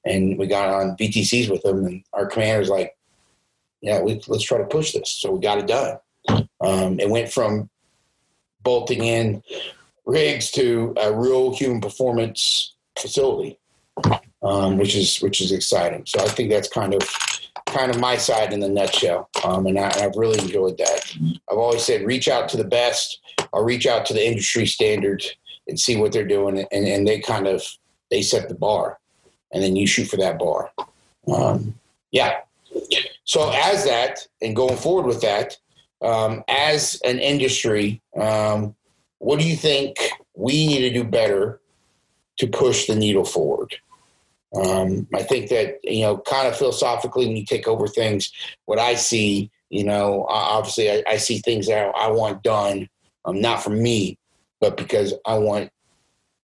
[SPEAKER 3] and we got on VTCs with them. And our commander's like, "Yeah, we, let's try to push this." So we got it done. Um, it went from bolting in rigs to a real human performance facility, um, which is which is exciting. So I think that's kind of kind of my side in the nutshell, um, and, I, have really enjoyed that. I've always said, reach out to the best I'll reach out to the industry standards and see what they're doing, and, and they kind of they set the bar, and then you shoot for that bar. Um, yeah. So as that, and going forward with that, um, as an industry, um, what do you think we need to do better to push the needle forward? Um, I think that you know, kind of philosophically, when you take over things, what I see, you know, obviously, I, I see things that I want done um, not for me, but because I want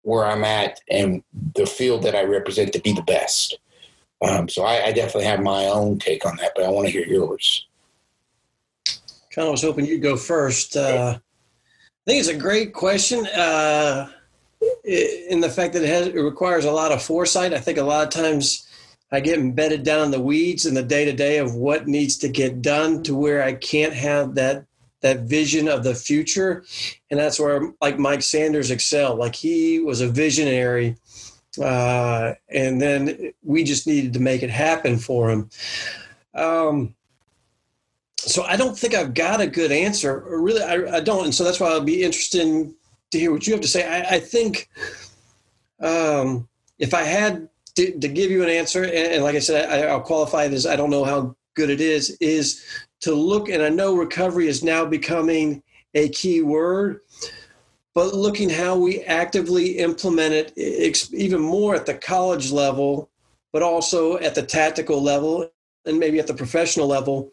[SPEAKER 3] where I'm at and the field that I represent to be the best. Um, so I, I, definitely have my own take on that, but I want to hear yours.
[SPEAKER 4] Kind of was hoping you'd go first. Uh, I think it's a great question. Uh, in the fact that it, has, it requires a lot of foresight. I think a lot of times I get embedded down in the weeds in the day to day of what needs to get done to where I can't have that that vision of the future and that's where like mike sanders excelled like he was a visionary uh, and then we just needed to make it happen for him. Um, so i don't think i've got a good answer. Really I, I, don't. And so that's why i'll be interested to hear what you have to say. I, I think um, if i had to, to, give you an answer and, and like i said I, i'll qualify this. i don't know how good it is is to look, and I know recovery is now becoming a key word, but looking how we actively implement it even more at the college level, but also at the tactical level and maybe at the professional level,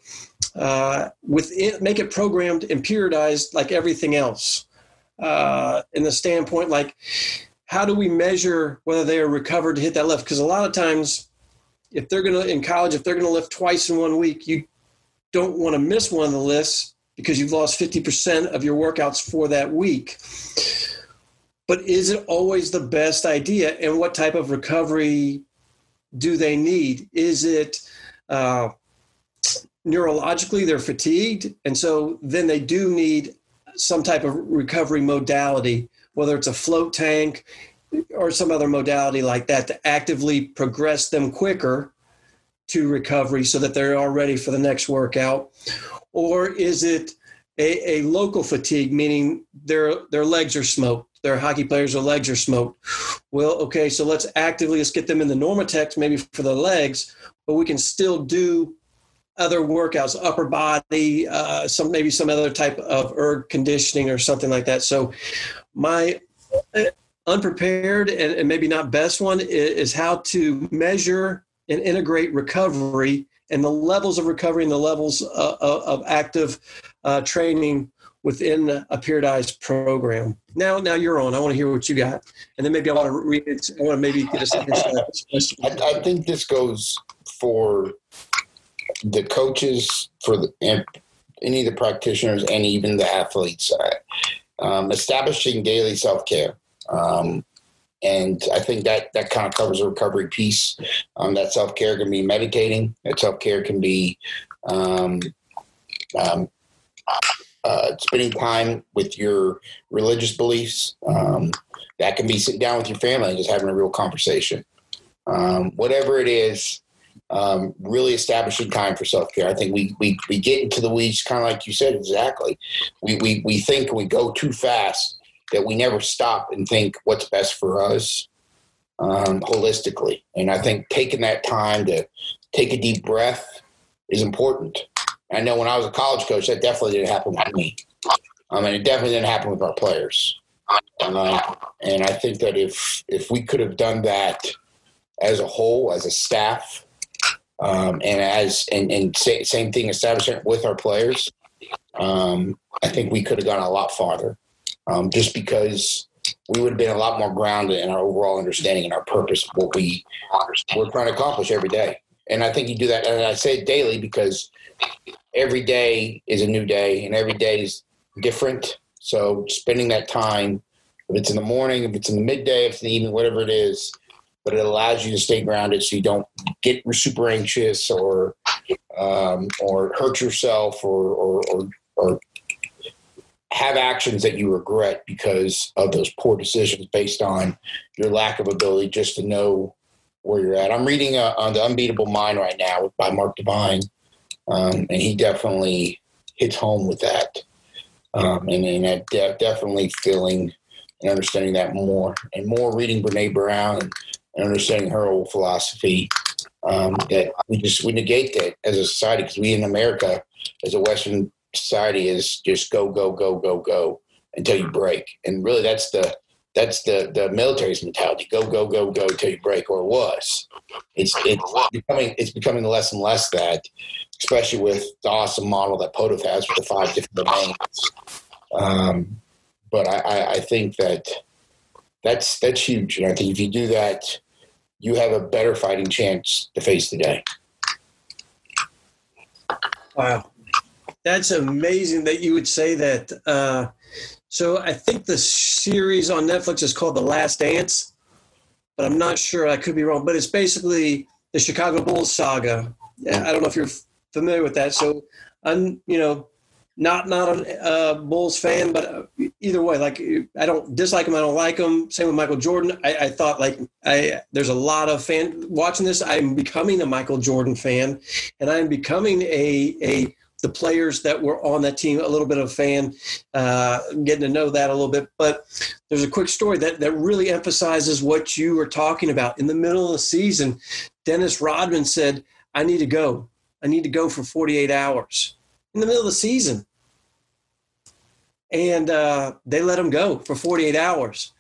[SPEAKER 4] uh, within, make it programmed and periodized like everything else. Uh, in the standpoint, like how do we measure whether they are recovered to hit that lift? Because a lot of times, if they're going to in college, if they're going to lift twice in one week, you don't want to miss one of the lists because you've lost 50% of your workouts for that week. But is it always the best idea? And what type of recovery do they need? Is it uh, neurologically they're fatigued? And so then they do need some type of recovery modality, whether it's a float tank or some other modality like that to actively progress them quicker to recovery so that they're all ready for the next workout? Or is it a, a local fatigue, meaning their their legs are smoked. Their hockey players' their legs are smoked. Well, okay, so let's actively let's get them in the NormaTecs maybe for the legs, but we can still do other workouts, upper body, uh, some maybe some other type of erg conditioning or something like that. So, my uh, unprepared and, and maybe not best one is, is, how to measure and integrate recovery and the levels of recovery and the levels of, uh, uh, of active uh, training within a periodized program. Now, now you're on. I want to hear what you got, and then maybe I want to read it. I want to maybe get a second.
[SPEAKER 3] I, I think this goes for the coaches, for the any of the practitioners, and even the athletes. Um, establishing daily self care. Um, and I think that that kind of covers the recovery piece. Um, that self care can be meditating. That self care can be um, um, uh, spending time with your religious beliefs. Um, that can be sitting down with your family and just having a real conversation. Um, whatever it is, um, really establishing time for self care. I think we, we we get into the weeds, kind of like you said, exactly. We we we think we go too fast that we never stop and think what's best for us um, holistically. And I think taking that time to take a deep breath is important. I know when I was a college coach, that definitely didn't happen with me. I mean, it definitely didn't happen with our players. Uh, and I think that if if we could have done that as a whole, as a staff, um, and as and, and say, same thing establishment with our players, um, I think we could have gone a lot farther um, just because we would have been a lot more grounded in our overall understanding and our purpose of what we we're trying to accomplish every day. And I think you do that, and I say it daily because every day is a new day, and every day is different. So spending that time, if it's in the morning, if it's in the midday, if it's in the evening, whatever it is, but it allows you to stay grounded so you don't get super anxious or um, or hurt yourself or or, or, or have actions that you regret because of those poor decisions based on your lack of ability just to know where you're at. I'm reading uh, on the Unbeatable Mind right now by Mark Divine, um, and he definitely hits home with that. Um, and, and I de- definitely feeling and understanding that more, and more reading Brene Brown and, and understanding her whole philosophy. Um, that we just we negate that as a society because we in America, as a Western society is just go go go go go until you break and really that's the that's the the military's mentality go go go go until you break or was it's it's becoming it's becoming less and less that especially with the awesome model that POTFF has with the five different domains um, but I, I think that that's that's huge and I think if you do that you have a better fighting chance to face the day
[SPEAKER 4] wow that's amazing that you would say that. Uh, so I think the series on Netflix is called The Last Dance, but I'm not sure. I could be wrong. But it's basically the Chicago Bulls saga. I don't know if you're familiar with that. So I'm, you know, not not a Bulls fan, but uh, either way, like I don't dislike him. I don't like him. Same with Michael Jordan. I, I, thought like I there's a lot of fan watching this. I'm becoming a Michael Jordan fan, and I'm becoming a a the players that were on that team, a little bit of a fan, uh, getting to know that a little bit. But there's a quick story that, that really emphasizes what you were talking about. In the middle of the season, Dennis Rodman said, I need to go. I need to go for 48 hours in the middle of the season. And uh, they let him go for 48 hours,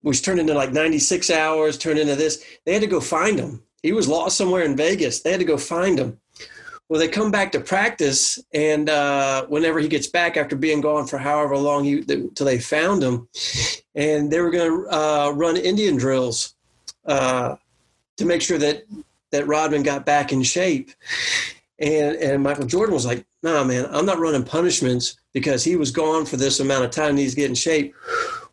[SPEAKER 4] which turned into like 96 hours, turned into this. They had to go find him. He was lost somewhere in Vegas. They had to go find him. Well, they come back to practice, and uh, whenever he gets back after being gone for however long he till they found him, and they were going to uh, run Indian drills uh, to make sure that that Rodman got back in shape. And and Michael Jordan was like, "Nah, man, I'm not running punishments because he was gone for this amount of time. And he's getting shape."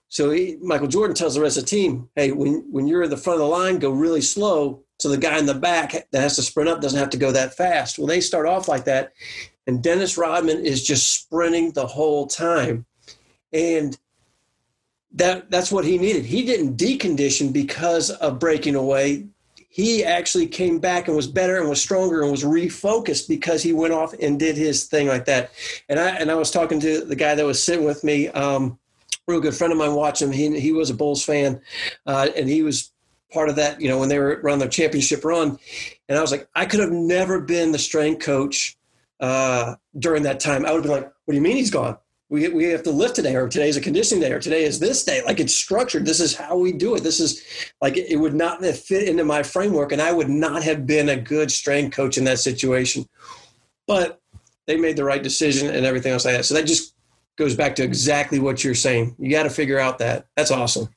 [SPEAKER 4] So he, Michael Jordan tells the rest of the team, "Hey, when when you're in the front of the line, go really slow so the guy in the back that has to sprint up doesn't have to go that fast. Well, they start off like that. And Dennis Rodman is just sprinting the whole time. And that that's what he needed. He didn't decondition because of breaking away. he actually came back and was better and was stronger and was refocused because he went off and did his thing like that. And I and I was talking to the guy that was sitting with me, um, real good friend of mine. watched him, he he was a Bulls fan, uh, and he was part of that. You know, when they were around their championship run, and I was like, I could have never been the strength coach uh, during that time. I would have been like, What do you mean he's gone? we, we have to lift today or today is a conditioning day or today is this day like it's structured this is how we do it this is like it would not fit into my framework and i would not have been a good strength coach in that situation but they made the right decision and everything else like that so that just goes back to exactly what you're saying you got to figure out that that's awesome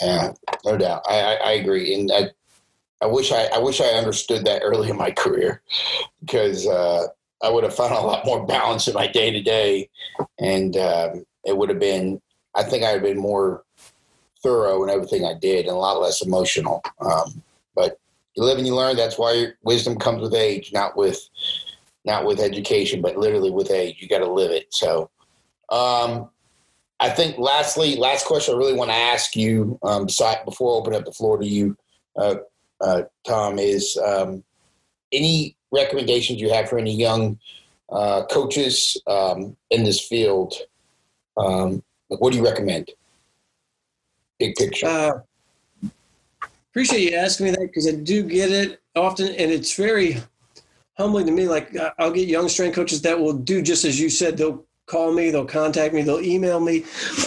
[SPEAKER 3] yeah no doubt i i, I agree and I, I wish I, I wish I understood that early in my career because uh, I would have found a lot more balance in my day to day, and um, it would have been. I think I would have been more thorough in everything I did and a lot less emotional. Um, but you live and you learn. That's why wisdom comes with age, not with not with education, but literally with age. You got to live it. So, um, I think lastly, last question I really want to ask you, um, before I open up the floor to you, uh, uh, Tom, is um, any recommendations you have for any young uh, coaches um, in this field? Um, what do you recommend? Big picture. Uh,
[SPEAKER 4] appreciate you asking me that because I do get it often, and it's very humbling to me. Like I'll get young strength coaches that will do just as you said. They'll call me, they'll contact me, they'll email me,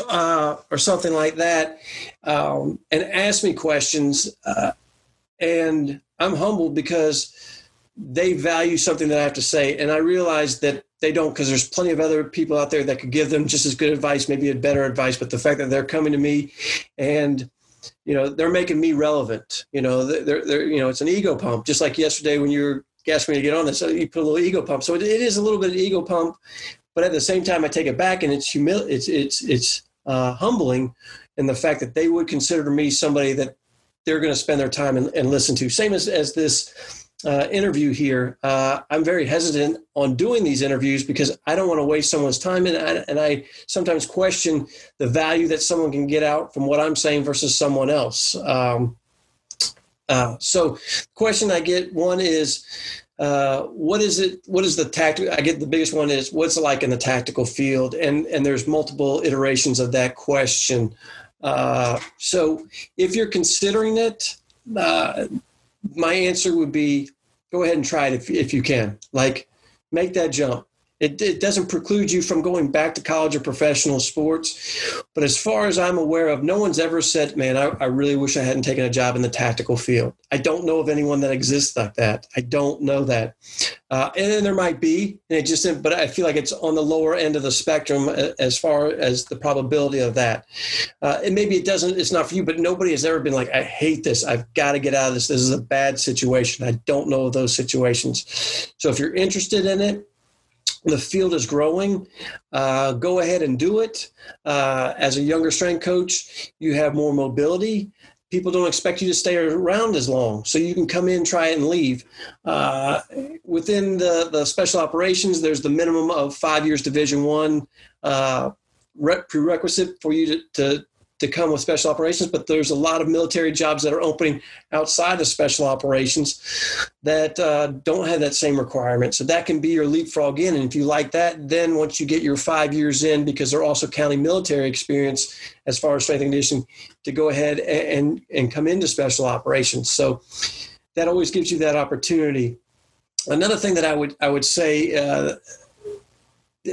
[SPEAKER 4] uh, or something like that, um, and ask me questions. Uh, and I'm humbled because they value something that I have to say. And I realize that they don't because there's plenty of other people out there that could give them just as good advice, maybe a better advice. But the fact that they're coming to me and you know they're making me relevant. You know, they're, they're you know it's an ego pump. Just like yesterday when you were asking me to get on this, you put a little ego pump. So it, it is a little bit of ego pump, but at the same time, I take it back and it's humil- It's it's it's uh, humbling in the fact that they would consider me somebody that they're going to spend their time and, and listen to. Same as as this uh, interview here, uh, I'm very hesitant on doing these interviews because I don't want to waste someone's time, and I, and I sometimes question the value that someone can get out from what I'm saying versus someone else. Um, uh, so, the question I get one is, uh, what is it? What is the tactic? I get the biggest one is what's it like in the tactical field, and and there's multiple iterations of that question. Uh, so, if you're considering it uh, my answer would be go ahead and try it if, if you can. Like, make that jump. It, it doesn't preclude you from going back to college or professional sports. But as far as I'm aware of, no one's ever said, man, I, I really wish I hadn't taken a job in the tactical field. I don't know of anyone that exists like that. I don't know that. Uh, and then there might be, and it just, but I feel like it's on the lower end of the spectrum as far as the probability of that. Uh, and maybe it doesn't, it's not for you, but nobody has ever been like, I hate this. I've got to get out of this. This is a bad situation. I don't know of those situations. So if you're interested in it, the field is growing. Uh, go ahead and do it. Uh, as a younger strength coach, you have more mobility. People don't expect you to stay around as long, so you can come in, try it, and leave. Uh, within the, the special operations, there's the minimum of five years Division One uh, prerequisite for you to, to to come with special operations, but there's a lot of military jobs that are opening outside of special operations that uh, don't have that same requirement. So that can be your leapfrog in. And if you like that, then once you get your five years in, because they're also counting military experience as far as strength and conditioning, to go ahead and, and come into special operations. So that always gives you that opportunity. Another thing that I would I would say. Uh,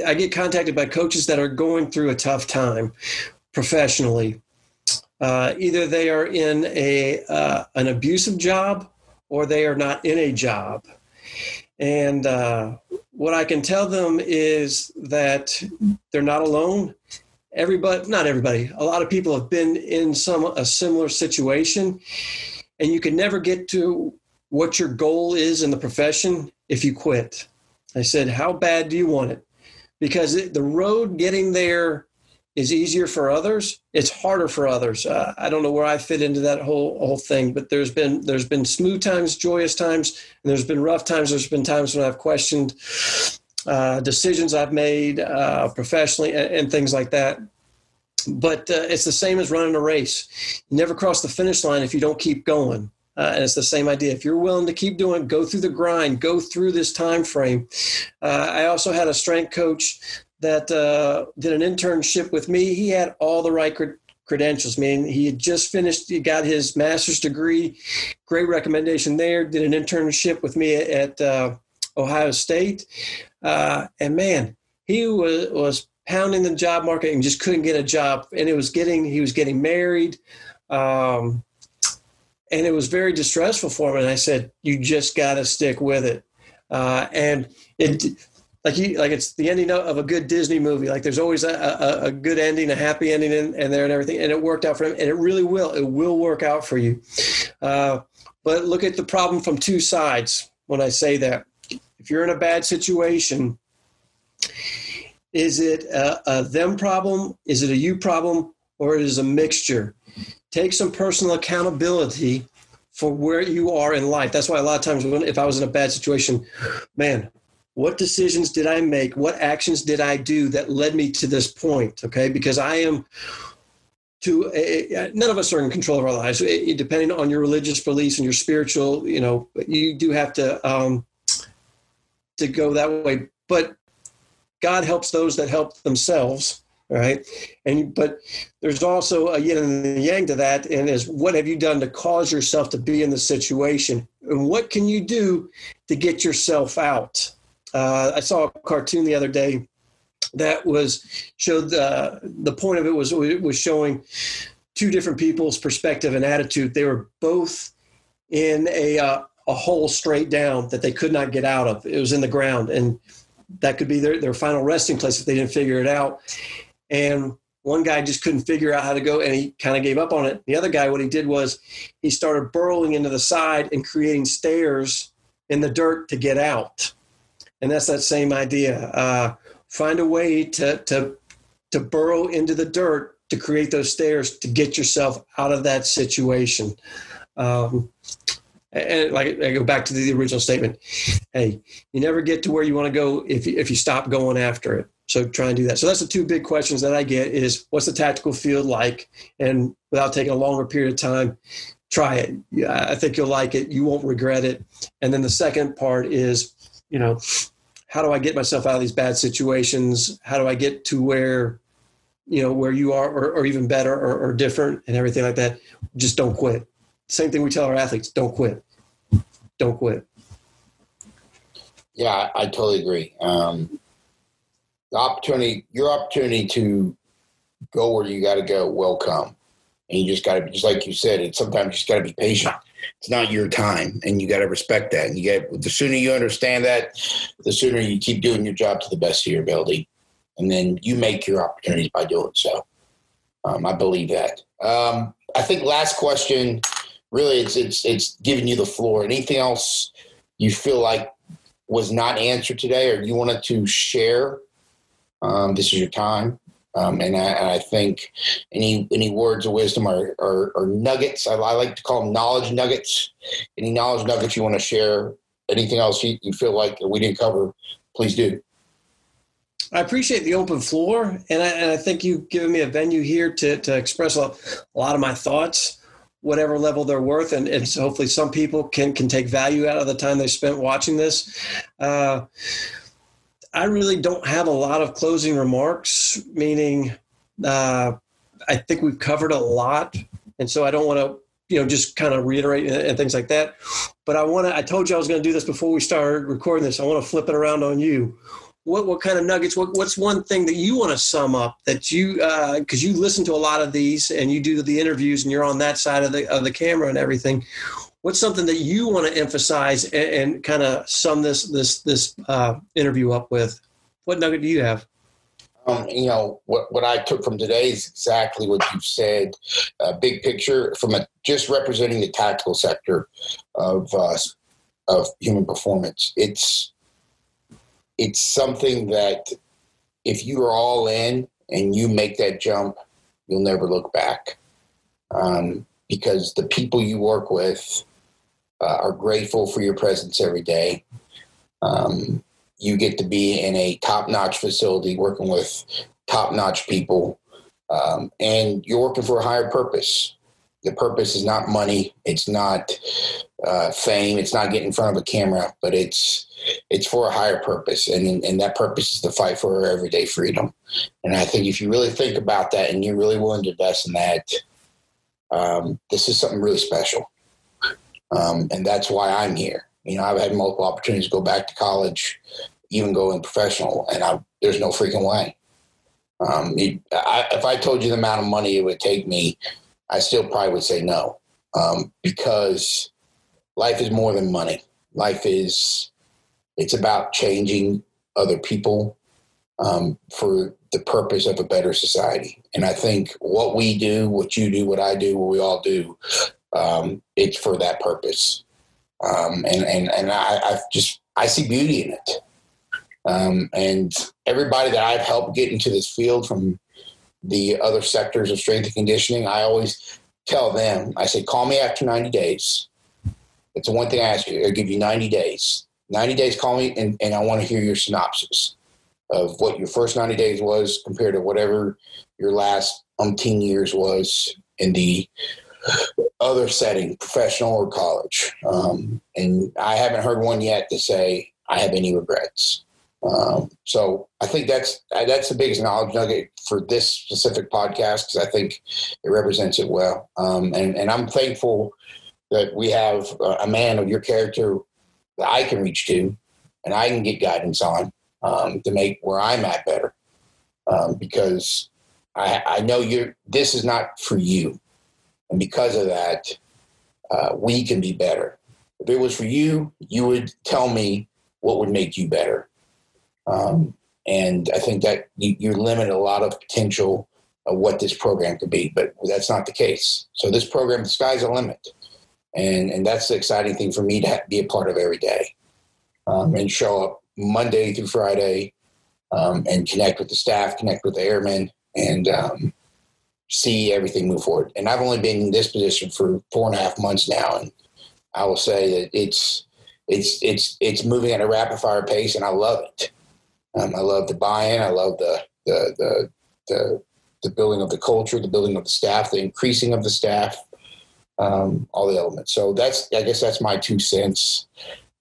[SPEAKER 4] I get contacted by coaches that are going through a tough time professionally. Uh, either they are in a uh, an abusive job or they are not in a job. And uh, what I can tell them is that they're not alone. Everybody, not everybody, a lot of people have been in some a similar situation, and you can never get to what your goal is in the profession if you quit. I said, "How bad do you want it?" Because the road getting there is easier for others it's harder for others. Uh, i don't know where i fit into that whole whole thing but there's been there's been smooth times joyous times and there's been rough times. There's been times when i've questioned uh, decisions i've made uh, professionally and, and, things like that. But uh, it's the same as running a race. You never cross the finish line if you don't keep going. Uh, and it's the same idea. If you're willing to keep doing, go through the grind, go through this time frame. Uh, I also had a strength coach that uh, did an internship with me. He had all the right credentials. I mean, he had just finished, he got his master's degree. Great recommendation there. Did an internship with me at uh, Ohio State. Uh, and man, he was, was pounding the job market and just couldn't get a job. And it was getting, he was getting married. Um, and it was very distressful for him. And I said, "You just got to stick with it." Uh, and it, like you, like it's the ending of a good Disney movie. Like there's always a, a, a good ending, a happy ending in, in, there, and everything. And it worked out for him, and it really will. It will work out for you. Uh, but look at the problem from two sides. When I say that, if you're in a bad situation, is it a, a them problem? Is it a you problem? Or is it a mixture? take some personal accountability for where you are in life. That's why a lot of times, when, if I was in a bad situation, man, what decisions did I make? What actions did I do that led me to this point? Okay, because I am to a, none of us are in control of our lives. It, depending on your religious beliefs and your spiritual, you know, you do have to um, to go that way. But God helps those that help themselves right? And but there's also a yin and a yang to that, and is what have you done to cause yourself to be in the situation, and what can you do to get yourself out? Uh, I saw a cartoon the other day that was showed the the point of it was it was showing two different people's perspective and attitude. They were both in a uh, a hole straight down that they could not get out of. It was in the ground and that could be their, their final resting place if they didn't figure it out. And one guy just couldn't figure out how to go and he kind of gave up on it. The other guy, what he did was he started burrowing into the side and creating stairs in the dirt to get out. And that's that same idea. Uh, find a way to, to, to burrow into the dirt to create those stairs to get yourself out of that situation. Um, and like I go back to the original statement, hey, you never get to where you want to go if if you stop going after it. So try and do that. So that's the two big questions that I get is what's the tactical field like? And without taking a longer period of time, try it. I think you'll like it. You won't regret it. And then the second part is, you know, how do I get myself out of these bad situations? How do I get to where, you know, where you are or, or even better or, or different and everything like that? Just don't quit. Same thing we tell our athletes, don't quit. Don't quit.
[SPEAKER 3] Yeah, I, totally agree. Um, the opportunity, your opportunity to go where you got to go will come. And you just got to, just like you said, it's sometimes you just got to be patient. It's not your time, and you got to respect that. And you get the sooner you understand that, the sooner you keep doing your job to the best of your ability, and then you make your opportunities by doing so. Um, I believe that. Um, I think last question, really, it's it's it's giving you the floor. Anything else you feel like was not answered today, or you wanted to share um, this is your time. Um, and, I, and, I, think any any words of wisdom are, are, nuggets. I, I, like to call them knowledge nuggets. Any knowledge nuggets you want to share? Anything else you, you feel like we didn't cover? Please do.
[SPEAKER 4] I appreciate the open floor, and I, and I think you've given me a venue here to, to express a, a lot of my thoughts, whatever level they're worth, and, and so hopefully some people can can take value out of the time they spent watching this. Uh, I really don't have a lot of closing remarks, meaning uh, I think we've covered a lot. And so I don't want to, you know, just kind of reiterate and, and things like that. But I want to, I told you I was going to do this before we started recording this. I want to flip it around on you. What, what kind of nuggets, what, what's one thing that you want to sum up that you, because uh, you listen to a lot of these and you do the interviews and you're on that side of the, of the camera and everything what's something that you want to emphasize and, and kind of sum this this this uh, interview up with? What nugget do you have?
[SPEAKER 3] Um, you know what what I took from today is exactly what you said. Uh, big picture from a, just representing the tactical sector of uh, of human performance. It's it's something that if you are all in and you make that jump, you'll never look back. Um, because the people you work with uh, are grateful for your presence every day. Um, you get to be in a top notch facility working with top notch people, um, and you're working for a higher purpose. the purpose is not money. It's not uh, fame. It's not getting in front of a camera, but it's it's for a higher purpose, and and that purpose is to fight for our everyday freedom. And I think if you really think about that, and you're really willing to invest in that, um, this is something really special. Um, and that's why I'm here. You know, I've had multiple opportunities to go back to college, even go in professional, and I, there's no freaking way. Um, I, if I told you the amount of money it would take me, I still probably would say no, um, because life is more than money. Life is it's about changing other people um, for the purpose of a better society. And I think what we do, what you do, what I do, what we all do, um, it's for that purpose. Um, and and and I, I, just I see beauty in it. Um, and everybody that I've helped get into this field from the other sectors of strength and conditioning, I always tell them, I say, call me after 90 days. It's the one thing I ask you. I give you 90 days. 90 days, call me, and, and I want to hear your synopsis of what your first 90 days was compared to whatever your last umpteen years was in the other setting, professional or college. Um, and I haven't heard one yet to say I have any regrets. Um, so I think that's that's the biggest knowledge nugget for this specific podcast because I think it represents it well. Um, and, and I'm thankful that we have a man of your character that I can reach to and I can get guidance on um, to make where I'm at better. Um, because I, I know you're, this is not for you. And because of that, uh, we can be better. If it was for you, you would tell me what would make you better. Um, and I think that you, you limit a lot of potential of what this program could be, but that's not the case. So this program, the sky's the limit. And, and that's the exciting thing for me to be a part of every day um, and show up Monday through Friday um, and connect with the staff, connect with the airmen, and um, see everything move forward. And I've only been in this position for four and a half months now, and I will say that it's it's it's it's moving at a rapid fire pace, and I love it. Um, I love the buy-in. I love the the the the, the building of the culture, the building of the staff, the increasing of the staff, um, all the elements. So that's I guess that's my two cents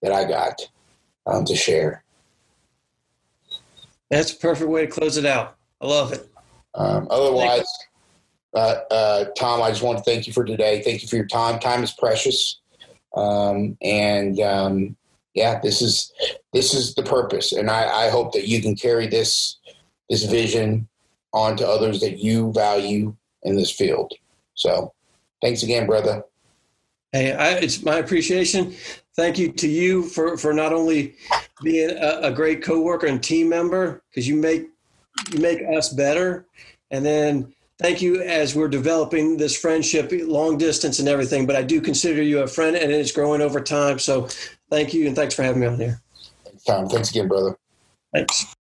[SPEAKER 3] that I got um, to share.
[SPEAKER 4] That's a perfect way to close it out. I love it.
[SPEAKER 3] Um, otherwise, uh, uh, Tom, I just want to thank you for today. Thank you for your time. Time is precious, um, and um, yeah, this is this is the purpose, and I, I hope that you can carry this this vision on to others that you value in this field. So, thanks again, brother.
[SPEAKER 4] Hey, I, it's my appreciation. Thank you to you for, for not only being a, a great coworker and team member, because you make you make us better, and then thank you as we're developing this friendship, long distance and everything. But I do consider you a friend, and it's growing over time. So thank you, and thanks for having me on here.
[SPEAKER 3] Thanks, Tom. Thanks again, brother.
[SPEAKER 4] Thanks.